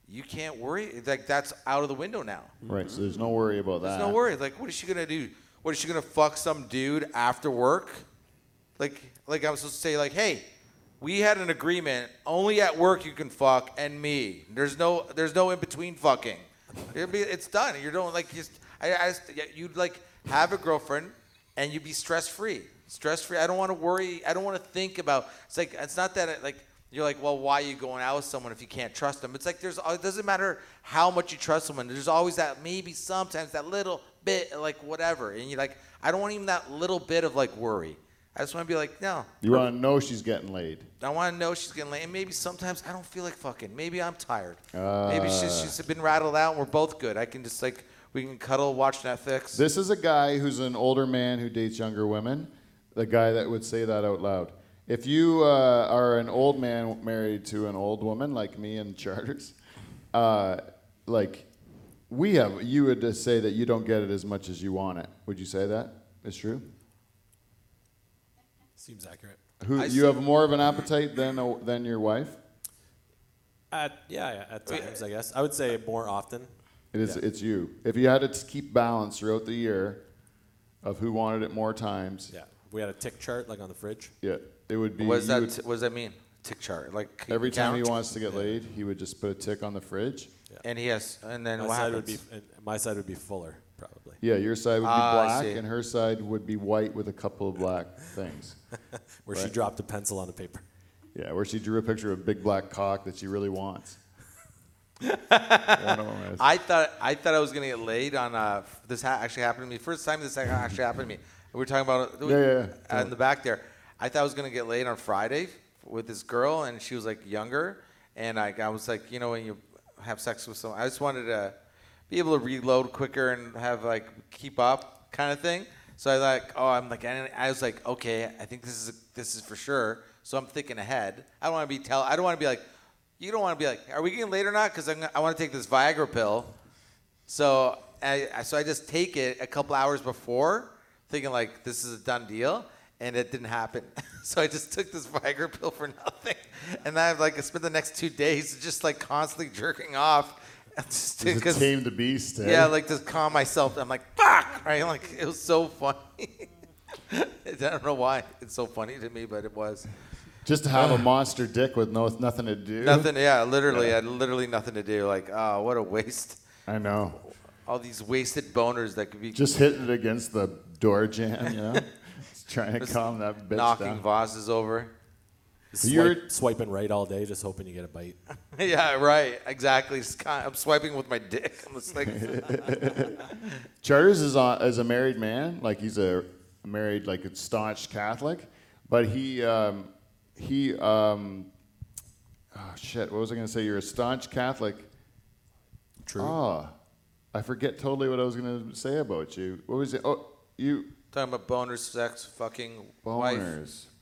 you can't worry. Like that's out of the window now. Right. So there's no worry about that. There's no worry. Like, what is she gonna do? What is she gonna fuck some dude after work? Like, like I'm supposed to say, like, hey, we had an agreement. Only at work you can fuck, and me. There's no, there's no in between fucking. It'd be, it's done. You're doing like just, I, I just- you'd like have a girlfriend, and you'd be stress free. Stress free. I don't want to worry. I don't want to think about. It's like it's not that it, like you're like, well, why are you going out with someone if you can't trust them? It's like there's. It doesn't matter how much you trust someone. There's always that maybe sometimes that little bit like whatever, and you're like, I don't want even that little bit of like worry. I just want to be like, no. You want to know she's getting laid. I want to know she's getting laid. And maybe sometimes I don't feel like fucking. Maybe I'm tired. maybe she's, she's been rattled out and we're both good. I can just like, we can cuddle, watch Netflix. This is a guy who's an older man who dates younger women. The guy that would say that out loud. If you uh, are an old man married to an old woman like me and Charters, uh, like we have, you would just say that you don't get it as much as you want it. Would you say that? It's true. Seems accurate. Who I you have more of an appetite than a, than your wife? At, yeah, yeah, at times, I guess. I would say more often. It is. Yeah. It's you. If you had to keep balance throughout the year of who wanted it more times, Yeah. We had a tick chart like on the fridge. yeah, it would be. what does that? would- what does that mean? Tick chart. Like keep every time he wants to get laid, he would just put a tick on the fridge. And he has. And then My what side happens? would be uh, my side would be fuller, probably. Yeah, your side would be ah, I black, and her side would be white with a couple of black things. Where she dropped a pencil on the paper. Yeah, where she drew a picture of a big black cock that she really wants. One of them is. I thought I thought I was gonna get laid on. Uh, this ha- actually happened to me. First time this actually happened to me. We were talking about it Yeah, yeah, yeah. uh, in the back there. I thought I was gonna get laid on Friday with this girl, and she was like younger, and I, I was like, you know, when you have sex with someone, I just wanted to be able to reload quicker and have like keep up kind of thing. So I like, oh, I'm like, and I was like, okay, I think this is this is for sure. So I'm thinking ahead. I don't want to be tell. I don't want to be like, you don't want to be like, are we getting laid or not? Because I want to take this Viagra pill. So I, so I just take it a couple hours before, thinking like this is a done deal, and it didn't happen. so I just took this Viagra pill for nothing, and I've like I spent the next two days just like constantly jerking off, just Just because tame the beast. eh? yeah, like to calm myself. I'm like right? Like it was so funny. I don't know why it's so funny to me, but it was just to have a monster dick with no nothing to do. nothing. Yeah, literally, I had literally nothing to do. Like oh, what a waste. I know. All these wasted boners that could be Just hitting it against the door jamb, you know, just trying to calm that bitch knocking down. vases over. You're- Swipe, swiping right all day, just hoping you get a bite. yeah, right. Exactly. I'm swiping with my dick. I'm just like, Charters is on, is a married man, like he's a married, like a staunch Catholic, but he um, he um, oh shit, what was I gonna say? You're a staunch Catholic. True. Oh, I forget totally what I was gonna say about you. What was it? Oh, you talking about boners, sex, fucking wife,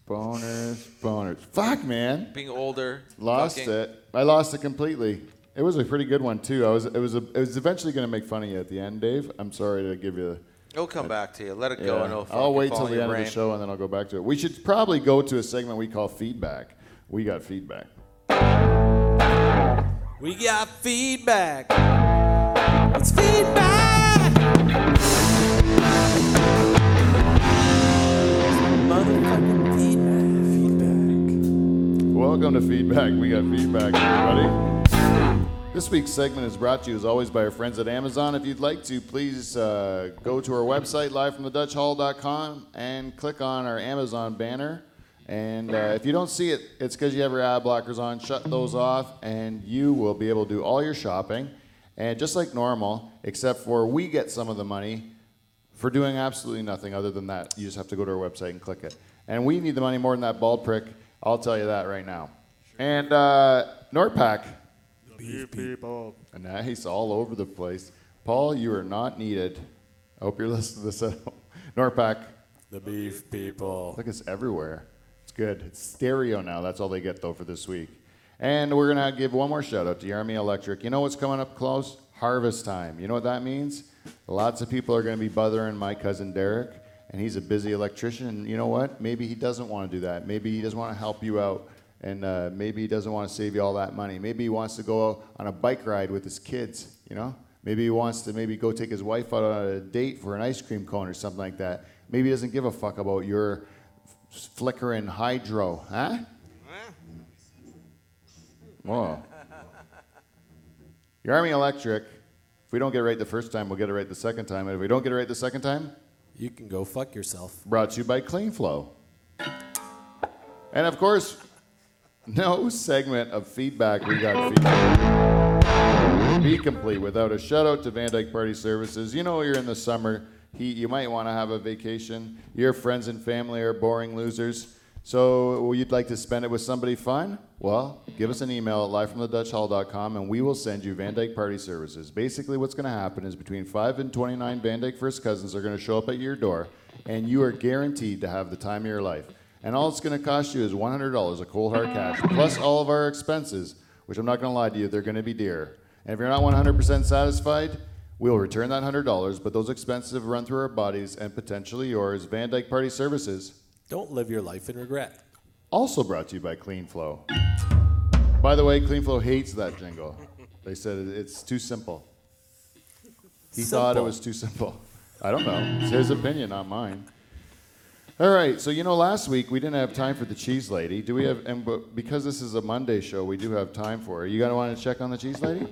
boners, boners, boners. Fuck, man. being older. Lost fucking- it. I lost it completely. It was a pretty good one too. I was. It was. A, it was eventually going to make fun of you at the end, Dave. I'm sorry to give you. It'll come back to you. Let it go, and it'll I'll wait fall till the your end of the show and then I'll go back to it. We should probably go to a segment we call feedback. We got feedback. We got feedback. It's feedback. Welcome to feedback. We got feedback, everybody. This week's segment is brought to you as always by our friends at Amazon. If you'd like to, please uh, go to our website, livefromthedutchhall.com, and click on our Amazon banner. And uh, if you don't see it, it's because you have your ad blockers on. Shut those off, and you will be able to do all your shopping. And just like normal, except for we get some of the money for doing absolutely nothing other than that. You just have to go to our website and click it. And we need the money more than that bald prick. I'll tell you that right now. And uh, Norpac. Beef people. Nice, all over the place. Paul, you are not needed. I hope you're listening to this at home. Norpac, The beef people. look, it's everywhere. It's good. It's stereo now. That's all they get, though, for this week. And we're going to give one more shout out to Army Electric. You know what's coming up close? harvest time. You know what that means? Lots of people are going to be bothering my cousin Derek, and he's a busy electrician. And you know what? Maybe he doesn't want to do that. Maybe he doesn't want to help you out, and uh, maybe he doesn't want to save you all that money. Maybe he wants to go on a bike ride with his kids. You know? Maybe he wants to maybe go take his wife out on a date for an ice cream cone or something like that. Maybe he doesn't give a fuck about your flickering hydro, huh? Whoa. Your Army Electric, if we don't get it right the first time, we'll get it right the second time. And if we don't get it right the second time, You can go fuck yourself. brought to you by CleanFlow. And of course, no segment of feedback we got feedback be complete without a shout out to Van Dyke Party Services. You know you're in the summer heat, you might want to have a vacation. Your friends and family are boring losers. So you'd like to spend it with somebody fun? Well, give us an email at livefromthedutchhall.com and we will send you Van Dyke Party Services. Basically, what's going to happen is between 5 and 29 Van Dyke first cousins are going to show up at your door, and you are guaranteed to have the time of your life. And all it's going to cost you is $100 of cold hard cash, plus all of our expenses, which I'm not going to lie to you, they're going to be dear. And if you're not 100% satisfied, we'll return that $100, but those expenses have run through our bodies and potentially yours. Van Dyke Party Services. Don't live your life in regret. Also brought to you by CleanFlow. By the way, CleanFlow hates that jingle. They said it's too simple. He thought it was too simple. I don't know. It's his opinion, not mine. All right, so you know, last week we didn't have time for the cheese lady. Do we have? And but because this is a Monday show, we do have time for her. You gonna want to check on the cheese lady.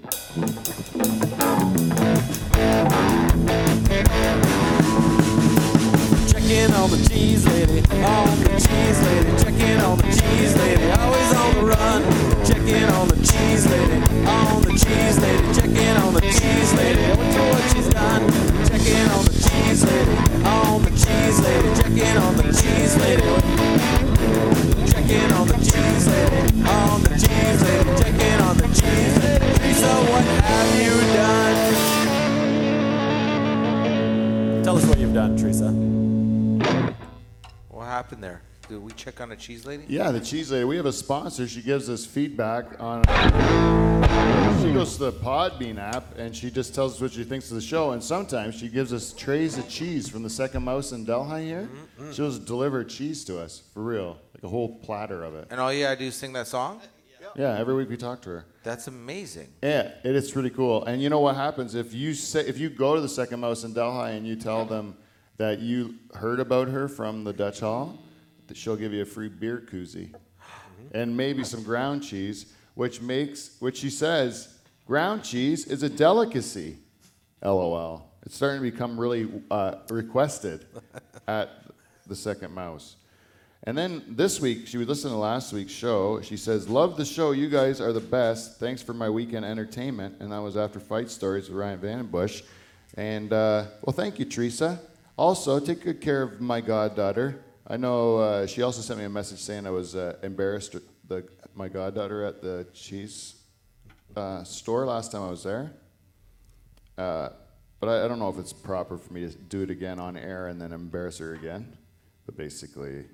Checking on the cheese lady, on the cheese lady, checking on the cheese lady, always on the run. Checking on the cheese lady, on the cheese lady, checking on the cheese lady. Wonder what she's done. Checking on the cheese lady, on the cheese lady, checking on the cheese lady. Checking on the cheese lady, on the cheese lady, checking on the cheese lady. Teresa, what have you done? Tell us what you've done, Teresa. Happened there? Did we check on the cheese lady? Yeah, the cheese lady. We have a sponsor. She gives us feedback on. She goes to the Podbean app and she just tells us what she thinks of the show. And sometimes she gives us trays of cheese from the Second Mouse in Delhi here. Mm-hmm, mm. She'll just deliver cheese to us for real, like a whole platter of it. And all you gotta do is sing that song? Yeah, every week we talk to her. That's amazing. Yeah, it is pretty cool. And you know what happens if you say if you go to the Second Mouse in Delhi and you tell them that you heard about her from the Dutch Hall, that she'll give you a free beer koozie and maybe some ground cheese, which makes which she says ground cheese is a delicacy. LOL. It's starting to become really uh, requested at the Second Mouse. And then this week, she was listening to last week's show. She says, Love the show. You guys are the best. Thanks for my weekend entertainment. And that was after Fight Stories with Ryan Vandenbush. And, uh, well, thank you, Teresa. Also, take good care of my goddaughter. I know uh, she also sent me a message saying I was uh, embarrassed the, my goddaughter at the cheese uh, store last time I was there. Uh, but I, I don't know if it's proper for me to do it again on air and then embarrass her again. But basically,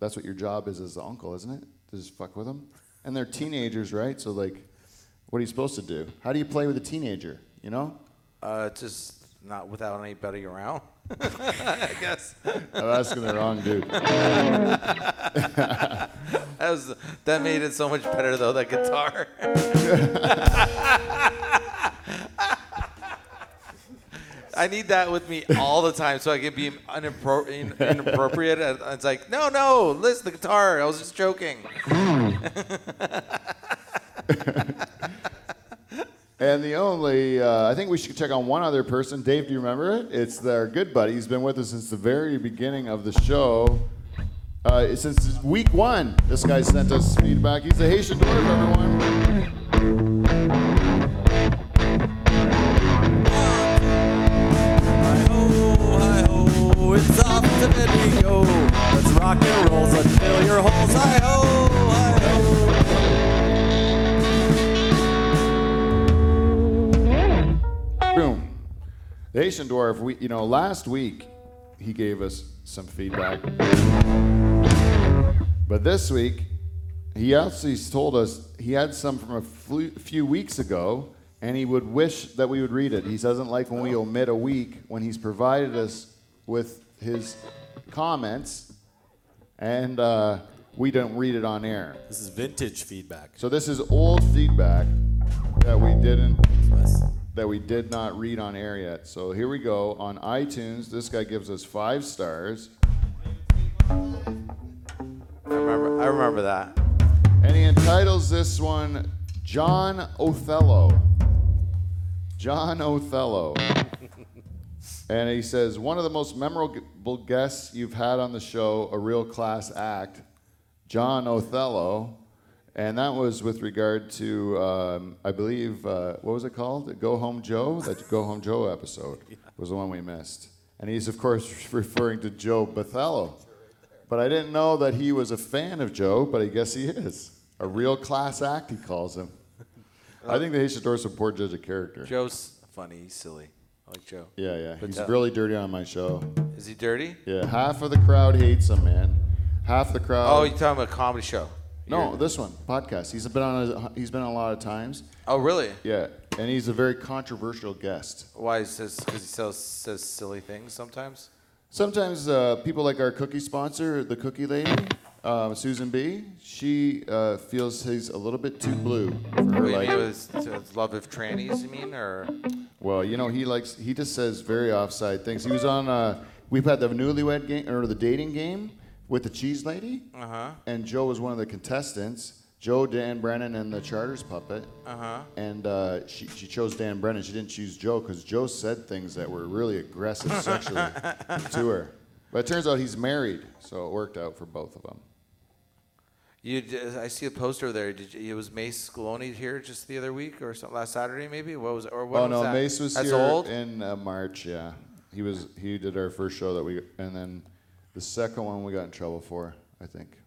that's what your job is as the uncle, isn't it? To just fuck with them. And they're teenagers, right? So like, what are you supposed to do? How do you play with a teenager? You know? Uh, just not without anybody around. I guess I'm asking the wrong dude. that was that made it so much better though. That guitar. I need that with me all the time so I can be unappro- in- inappropriate. And It's like, no, no, listen, the guitar. I was just joking. And the only, uh, I think we should check on one other person. Dave, do you remember it? It's their good buddy. He's been with us since the very beginning of the show. Uh, since week one, this guy sent us feedback. He's a Haitian dwarf, everyone. Hi-ho, hi-ho, it's off to. Let's rock and let's your holes. Hi-ho, hi-ho. Haitian dwarf, we, you know, last week he gave us some feedback. But this week, he actually told us he had some from a few weeks ago, and he would wish that we would read it. He doesn't like when we omit a week when he's provided us with his comments, and uh, we don't read it on air. This is vintage feedback. So this is old feedback that we didn't. That we did not read on air yet. So here we go on iTunes. This guy gives us five stars, I remember. I remember that. and he entitles this one John Othello. John Othello. and he says, one of the most memorable guests you've had on the show, a real class act, John Othello. And that was with regard to, um, I believe, uh, what was it called? The Go Home Joe? That Go Home Joe episode was the one we missed. And he's, of course, referring to Joe Bathello. But I didn't know that he was a fan of Joe, but I guess he is. A real class act, he calls him. I think they should support Judge a character. Joe's funny. He's silly. I like Joe. Yeah, yeah. But He's that- really dirty on my show. Is he dirty? Yeah, half of the crowd hates him, man. Half the crowd. Oh, you're talking about a comedy show. No, this one podcast. He's been on. A, he's been on a lot of times. Oh, really? Yeah, and he's a very controversial guest. Why? Because he says says silly things sometimes. Sometimes uh, people like our cookie sponsor, the cookie lady, uh, Susan B. She uh, feels he's a little bit too blue for her What, you like. mean with with love of trannies? You mean or? Well, you know, he likes he just says very offside things. He was on uh we've had the newlywed game or the dating game with the cheese lady. Uh huh. And Joe was one of the contestants. Joe, Dan Brennan, and the Charters puppet. Uh huh. And uh, she, she chose Dan Brennan. She didn't choose Joe because Joe said things that were really aggressive sexually to her. But it turns out he's married, so it worked out for both of them. You, I see a poster there. Did you, it was Mace Scaloni here just the other week or something last Saturday maybe? What was? Or what oh was no, that? Mace was That's here old. in uh, March. Yeah, he was. He did our first show that we, and then the second one we got in trouble for, I think.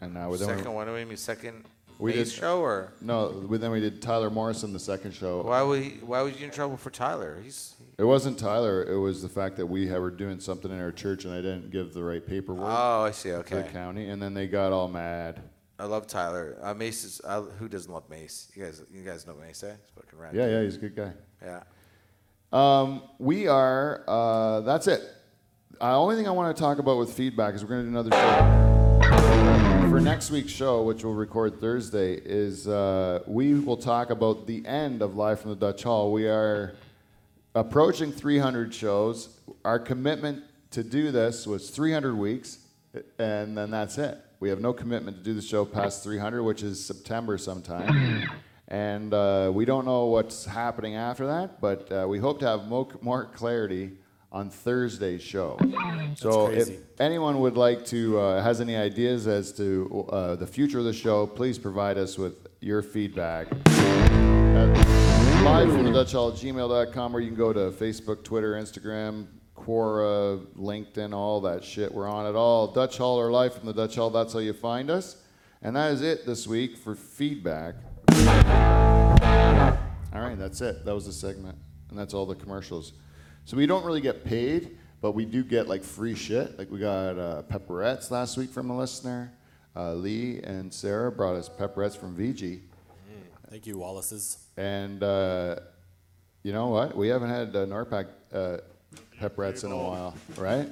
And now we then we- second one. You mean second We did- show or? No, we- then we did Tyler Morrison the second show. Why would he, Why was you in trouble for Tyler? He's. It wasn't Tyler. It was the fact that we had- were doing something in our church and I didn't give the right paperwork Oh, I see. to the Okay. county, and then they got all mad. I love Tyler. Uh, Mace is. Uh, who doesn't love Mace? You guys. You guys know Mace, eh? He's fucking rad. Yeah, yeah, he's a good guy. Yeah. Um, we are. Uh, that's it. The only thing I want to talk about with feedback is we're going to do another show for next week's show, which we'll record Thursday. Is uh, we will talk about the end of Live from the Dutch Hall. We are approaching 300 shows. Our commitment to do this was 300 weeks, and then that's it. We have no commitment to do the show past 300, which is September sometime. And uh, we don't know what's happening after that, but uh, we hope to have mo- more clarity on Thursday's show. So if anyone would like to, uh, has any ideas as to uh, the future of the show, please provide us with your feedback live from the Dutch Hall at gmail.com, or you can go to Facebook, Twitter, Instagram, Quora, LinkedIn, all that shit. We're on it all. Dutch Hall or Live from the Dutch Hall, that's how you find us. And that is it this week for feedback. All right, that's it. That was the segment. And that's all the commercials. So we don't really get paid, but we do get like free shit. Like we got uh, pepperettes last week from a listener. Uh, Lee and Sarah brought us pepperettes from VG. Thank you, Wallace's. And uh, you know what? We haven't had uh, Norpac uh, pepperettes in a while, right?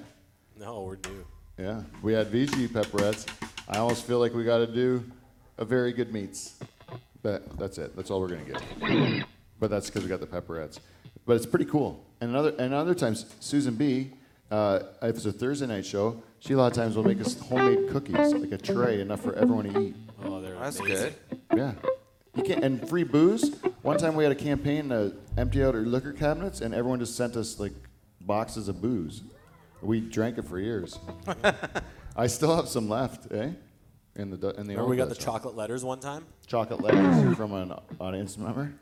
No, we're due. Yeah, we had VG pepperettes. I almost feel like we got to do a very good meats. But that's it. That's all we're gonna get. But that's because we got the pepperettes. But it's pretty cool. And other and other times, Susan B. Uh, if it's a Thursday night show, she a lot of times will make us homemade cookies, like a tray, enough for everyone to eat. Oh, they're That's amazing. good. Yeah. You can and free booze. One time we had a campaign to empty out our liquor cabinets, and everyone just sent us like boxes of booze. We drank it for years. I still have some left, eh? In the in the Remember old we got the Dutch. chocolate letters one time? chocolate letters from an audience member.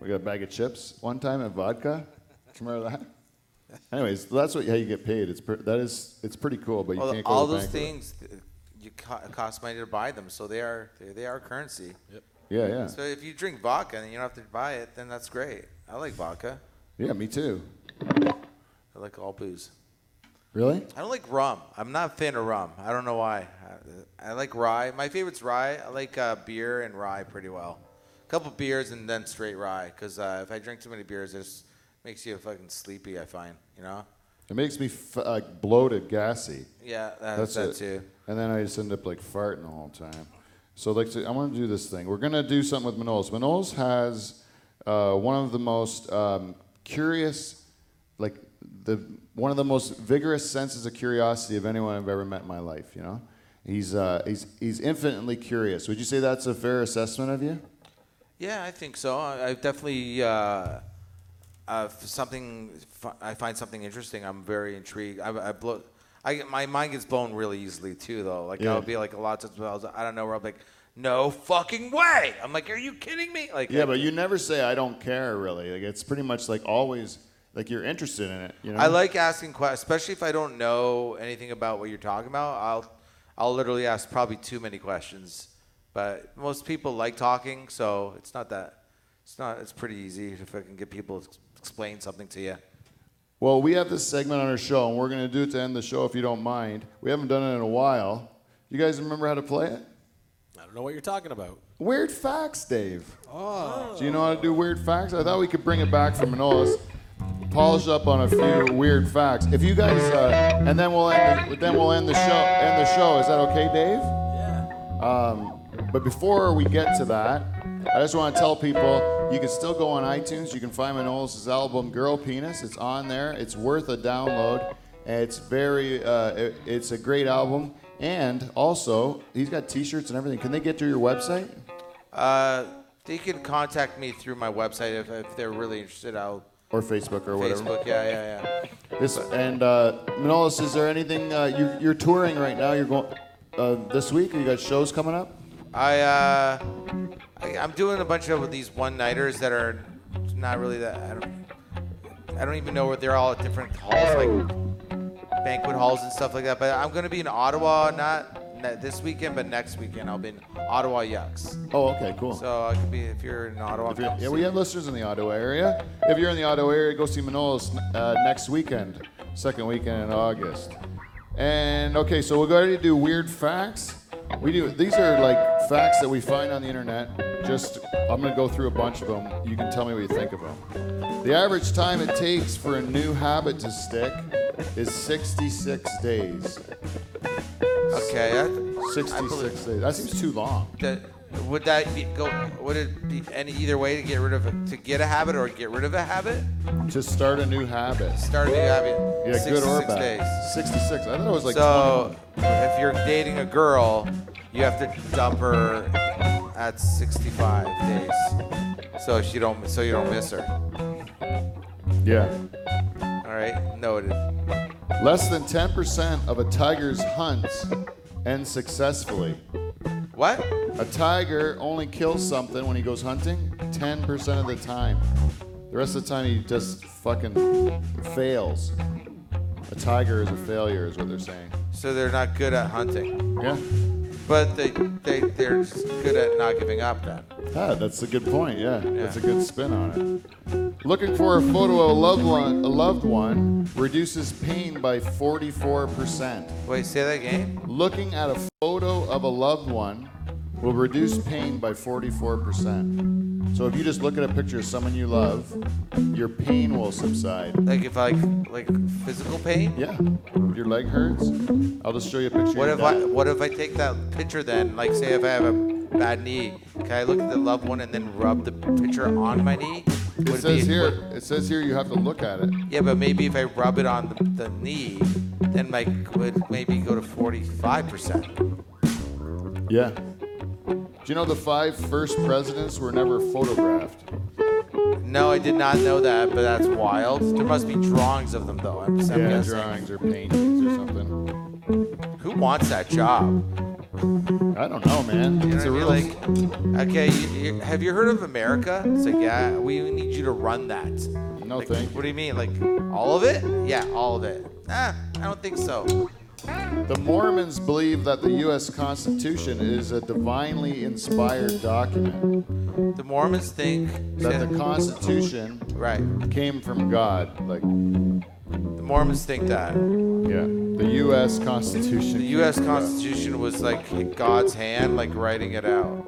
We got a bag of chips one time and vodka. Do you remember that? Anyways, that's what how you get paid. It's pre- that is it's pretty cool, but you Well, can't go all to the those bank with it. things, th- you co- it costs money to buy them, so they are they, they are currency. Yeah, yeah, So if you drink vodka and you don't have to buy it, then that's great. I like vodka. yeah. Me too. I like all booze. Really? I don't like rum. I'm not a fan of rum. I don't know why. I, I like rye. My favorite's rye. I like uh, beer and rye pretty well couple beers and then straight rye. Because uh, if I drink too many beers, it just makes you fucking sleepy. I find, you know. It makes me f- like bloated, gassy. Yeah, that, That's that it. too. And then I just end up like farting the whole time. So like, so I want to do this thing. We're gonna do something with Manolis. Manolis has uh, one of the most um, curious, like the one of the most vigorous senses of curiosity of anyone I've ever met in my life. You know, he's uh, he's he's infinitely curious. Would you say that's a fair assessment of you? Yeah, I think so. I, I definitely uh, uh, something fi- I find something interesting. I'm very intrigued. I, I blow. I my mind gets blown really easily too, though. Like Yeah. I'll be like a lot of times I was- I don't know where I'm like, no fucking way. I'm like, are you kidding me? Like Yeah, but you never say I don't care. Really, like it's pretty much like always like you're interested in it. You know. I like asking questions, especially if I don't know anything about what you're talking about. I'll I'll literally ask probably too many questions. But most people like talking, so it's not that. It's not. It's pretty easy if I can get people to explain something to you. Well, we have this segment on our show, and we're going to do it to end the show if you don't mind. We haven't done it in a while. You guys remember how to play it? I don't know what you're talking about. Weird facts, Dave. Oh. Do you know how to do weird facts? I thought we could bring it back from Manolis, polish up on a few weird facts. If you guys, uh, and then we'll end. The, then we'll end the show. End the show. Is that okay, Dave? Yeah. Um, but before we get to that, I just want to tell people you can still go on iTunes. You can find Manolis' album "Girl Penis." It's on there. It's worth a download. It's very. Uh, it- it's a great album. And also, he's got T-shirts and everything. Can they get to your website? Uh, they can contact me through my website if, if they're really interested. I'll or Facebook or whatever. Facebook. Yeah, yeah, yeah. This and uh, Manolis, is there anything uh, you, you're touring right now? You're going uh, this week. You got shows coming up. I, uh, I I'm doing a bunch of these one nighters that are not really that. I don't, I don't even know where they're all at different halls, like banquet halls and stuff like that. But I'm gonna be in Ottawa, not, not this weekend, but next weekend. I'll be in Ottawa Yucks. Oh, okay, cool. So I could be if you're in Ottawa. If you're- yeah, we have listeners in the Ottawa area. If you're in the Ottawa area, go see Manolis uh, next weekend, second weekend in August. And okay, so we're going to do weird facts. We do these are like facts that we find on the internet. Just I'm going to go through a bunch of them. You can tell me what you think of them. The average time it takes for a new habit to stick is 66 days. Okay. I 66 believe- days. That seems too long. that, would that be go? Would it be any either way to get rid of to get a habit or get rid of a habit? To start a new habit. Start a new habit. Yeah, good or 66 bad. days. 66. I thought it was like so if you're dating a girl, you have to dump her at 65 days, so she don't so you don't miss her. Yeah. All right, noted. Less than 10% of a tiger's hunts end successfully. What? A tiger only kills something when he goes hunting 10% of the time. The rest of the time he just fucking fails. A tiger is a failure, is what they're saying. So they're not good at hunting, Yeah. But they they they're just good at not giving up. Then. Ah, that's a good point. Yeah, that's a good spin on it. Looking for a photo of a loved one, a loved one reduces pain by 44%. Wait, say that again. Looking at a photo of a loved one will reduce pain by 44%. So if you just look at a picture of someone you love, your pain will subside. Like if I like physical pain. Yeah. If your leg hurts, I'll just show you a picture. What if I what if I take that picture then? Like say if I have a bad knee, can I look at the loved one and then rub the picture on my knee? It Would says be- here. would- It says here you have to look at it. yeah, but maybe if I rub it on the, the knee, then my would maybe go to forty five percent. Yeah. Do you know the five first presidents were never photographed? No, I did not know that, but that's wild. There must be drawings of them though. I'm, I'm Yeah, guessing. drawings or paintings or something. Who wants that job? I don't know, man. You It's a real. what I mean? Like, okay, you, you, have you heard of America? It's like, yeah, we need you to run that. No, Like, thank What do you mean? Like, all of it? Yeah, all of it. Ah, I don't think so. The Mormons believe that the U.S. Constitution is a divinely inspired document. The Mormons think That the Constitution right. came from God. Like, The Mormons think that yeah, the U.S. Constitution. the U.S. Constitution was like God's hand, like writing it out.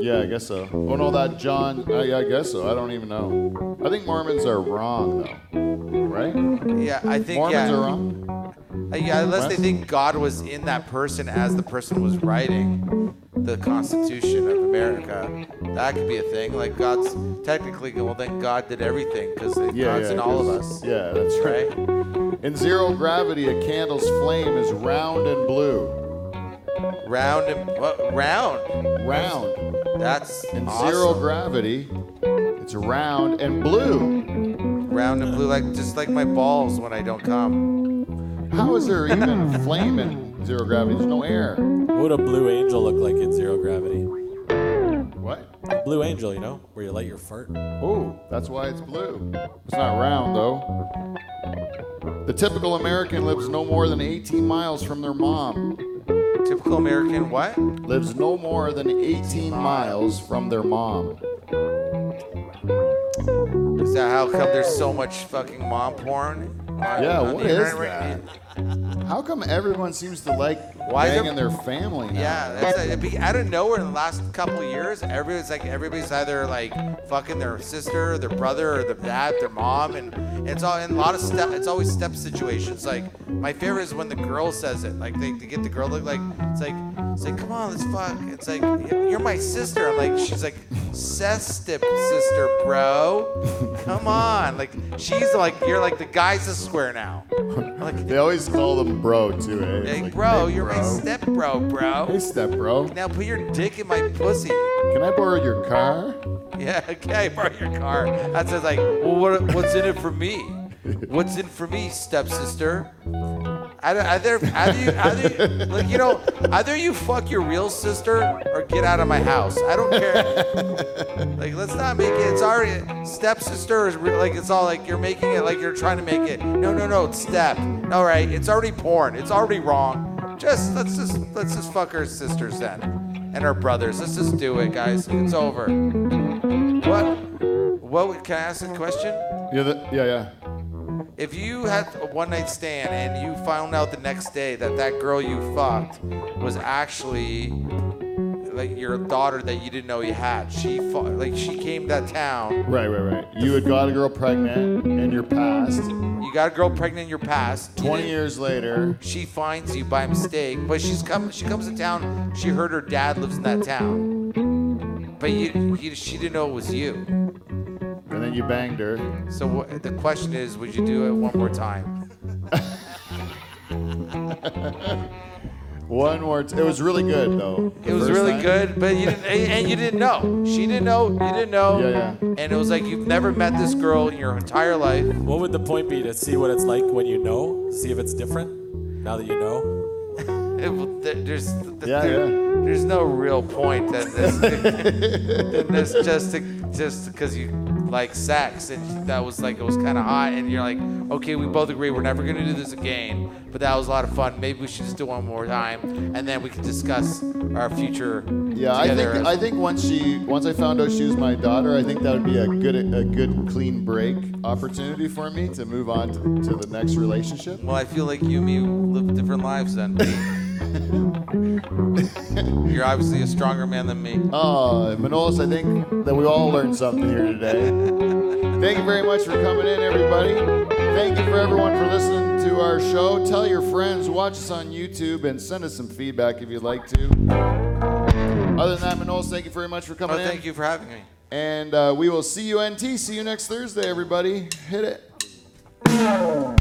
Yeah, I guess so. Oh no, that John. Yeah, I guess so. I don't even know. I think Mormons are wrong though, right? Yeah, I think Mormons yeah. are wrong. Uh, yeah, unless they think God was in that person as the person was writing the Constitution of America. That could be a thing. Like God's technically, well, then God did everything because Yeah, God's yeah, in all of us, Yeah, that's right. right? In zero gravity, a candle's flame is round and blue. Round and what? Round. Round. That's In awesome. zero gravity, it's round and blue. Round and blue, like just like my balls when I don't come. How is there even flame in zero gravity? There's no air. What would a blue angel look like in zero gravity? What? A blue angel, you know, where you light your fart. Oh, that's why it's blue. It's not round though. The typical American lives no more than 18 miles from their mom. Typical American, what? Lives no more than 18 miles from their mom. Is that how come there's so much fucking mom porn? on- Yeah, on what is internet right that? How come everyone seems to like Why is banging there- their family now? Yeah, that's a, it'd be out of nowhere in the last couple of years. Everybody's like everybody's either like fucking their sister, their brother, or their dad, their mom, and it's all in a lot of step. It's always step situations. Like my favorite is when the girl says it. Like they, they get the girl look like it's like it's like come on, let's fuck. It's like you're my sister. I'm like she's like Seth's step sister, bro. Come on, like she's like you're like the guy's a square now. I'm like They always call them bro too. Eh? Hey like, bro, "Hey, you're my bro." step bro, bro. Hey, step bro. Now put your dick in my pussy. Can I borrow your car? Yeah, okay, borrow your car. That says like, well, what, what's in it for me? What's in for me, stepsister? Either, either, either you, either, you- like you know, either you fuck your real sister or get out of my house. I don't care. Like, let's not make it. It's already stepsister is re- like it's all like you're making it like you're trying to make it. No, no, no, it's step. All right, it's already porn. It's already wrong. Just let's just let's just fuck our sisters then, and our brothers. Let's just do it, guys. It's over. What? What? Can I ask a question? Yeah, the, yeah, yeah. If you had a one night stand and you found out the next day that that girl you fucked was actually like your daughter that you didn't know you had, she fu- like she came to that town. Right, right, right. You had got a girl pregnant in your past. You got a girl pregnant in your past. you 20 didn't- years later, She finds you by mistake, but she's come. She comes to town. She heard her dad lives in that town, but you, you she didn't know it was you. and then you banged her. So what, the question is, would you do it one more time? One more. T- it was really good though. It was really good, but you didn't, and and you didn't know. She didn't know. You didn't know. Yeah, yeah. And it was like you've never met this girl in your entire life. What would the point be to see what it's like when you know? See if it's different now that you know? It, will- there- there's Yeah, there- yeah. there's no real point that this, that this just to, just because you like sex and that was like it was kind of hot and you're like okay we both agree we're never gonna do this again but that was a lot of fun maybe we should just do one more time and then we can discuss our future Yeah, I together think I think once she once I found out she was my daughter, I think that would be a good a good clean break opportunity for me to move on to, to the next relationship. Well, I feel like you and me live different lives then. You're obviously a stronger man than me. Uh, Manolis, I think that we all learned something here today. Thank you very much for coming in, everybody. Thank you for everyone for listening to our show. Tell your friends, watch us on YouTube, and send us some feedback if you'd like to. Other than that, Manolis, thank you very much for Oh, coming in. thank you for having me. And uh, we will see you, NT. See you next Thursday, everybody. Hit it.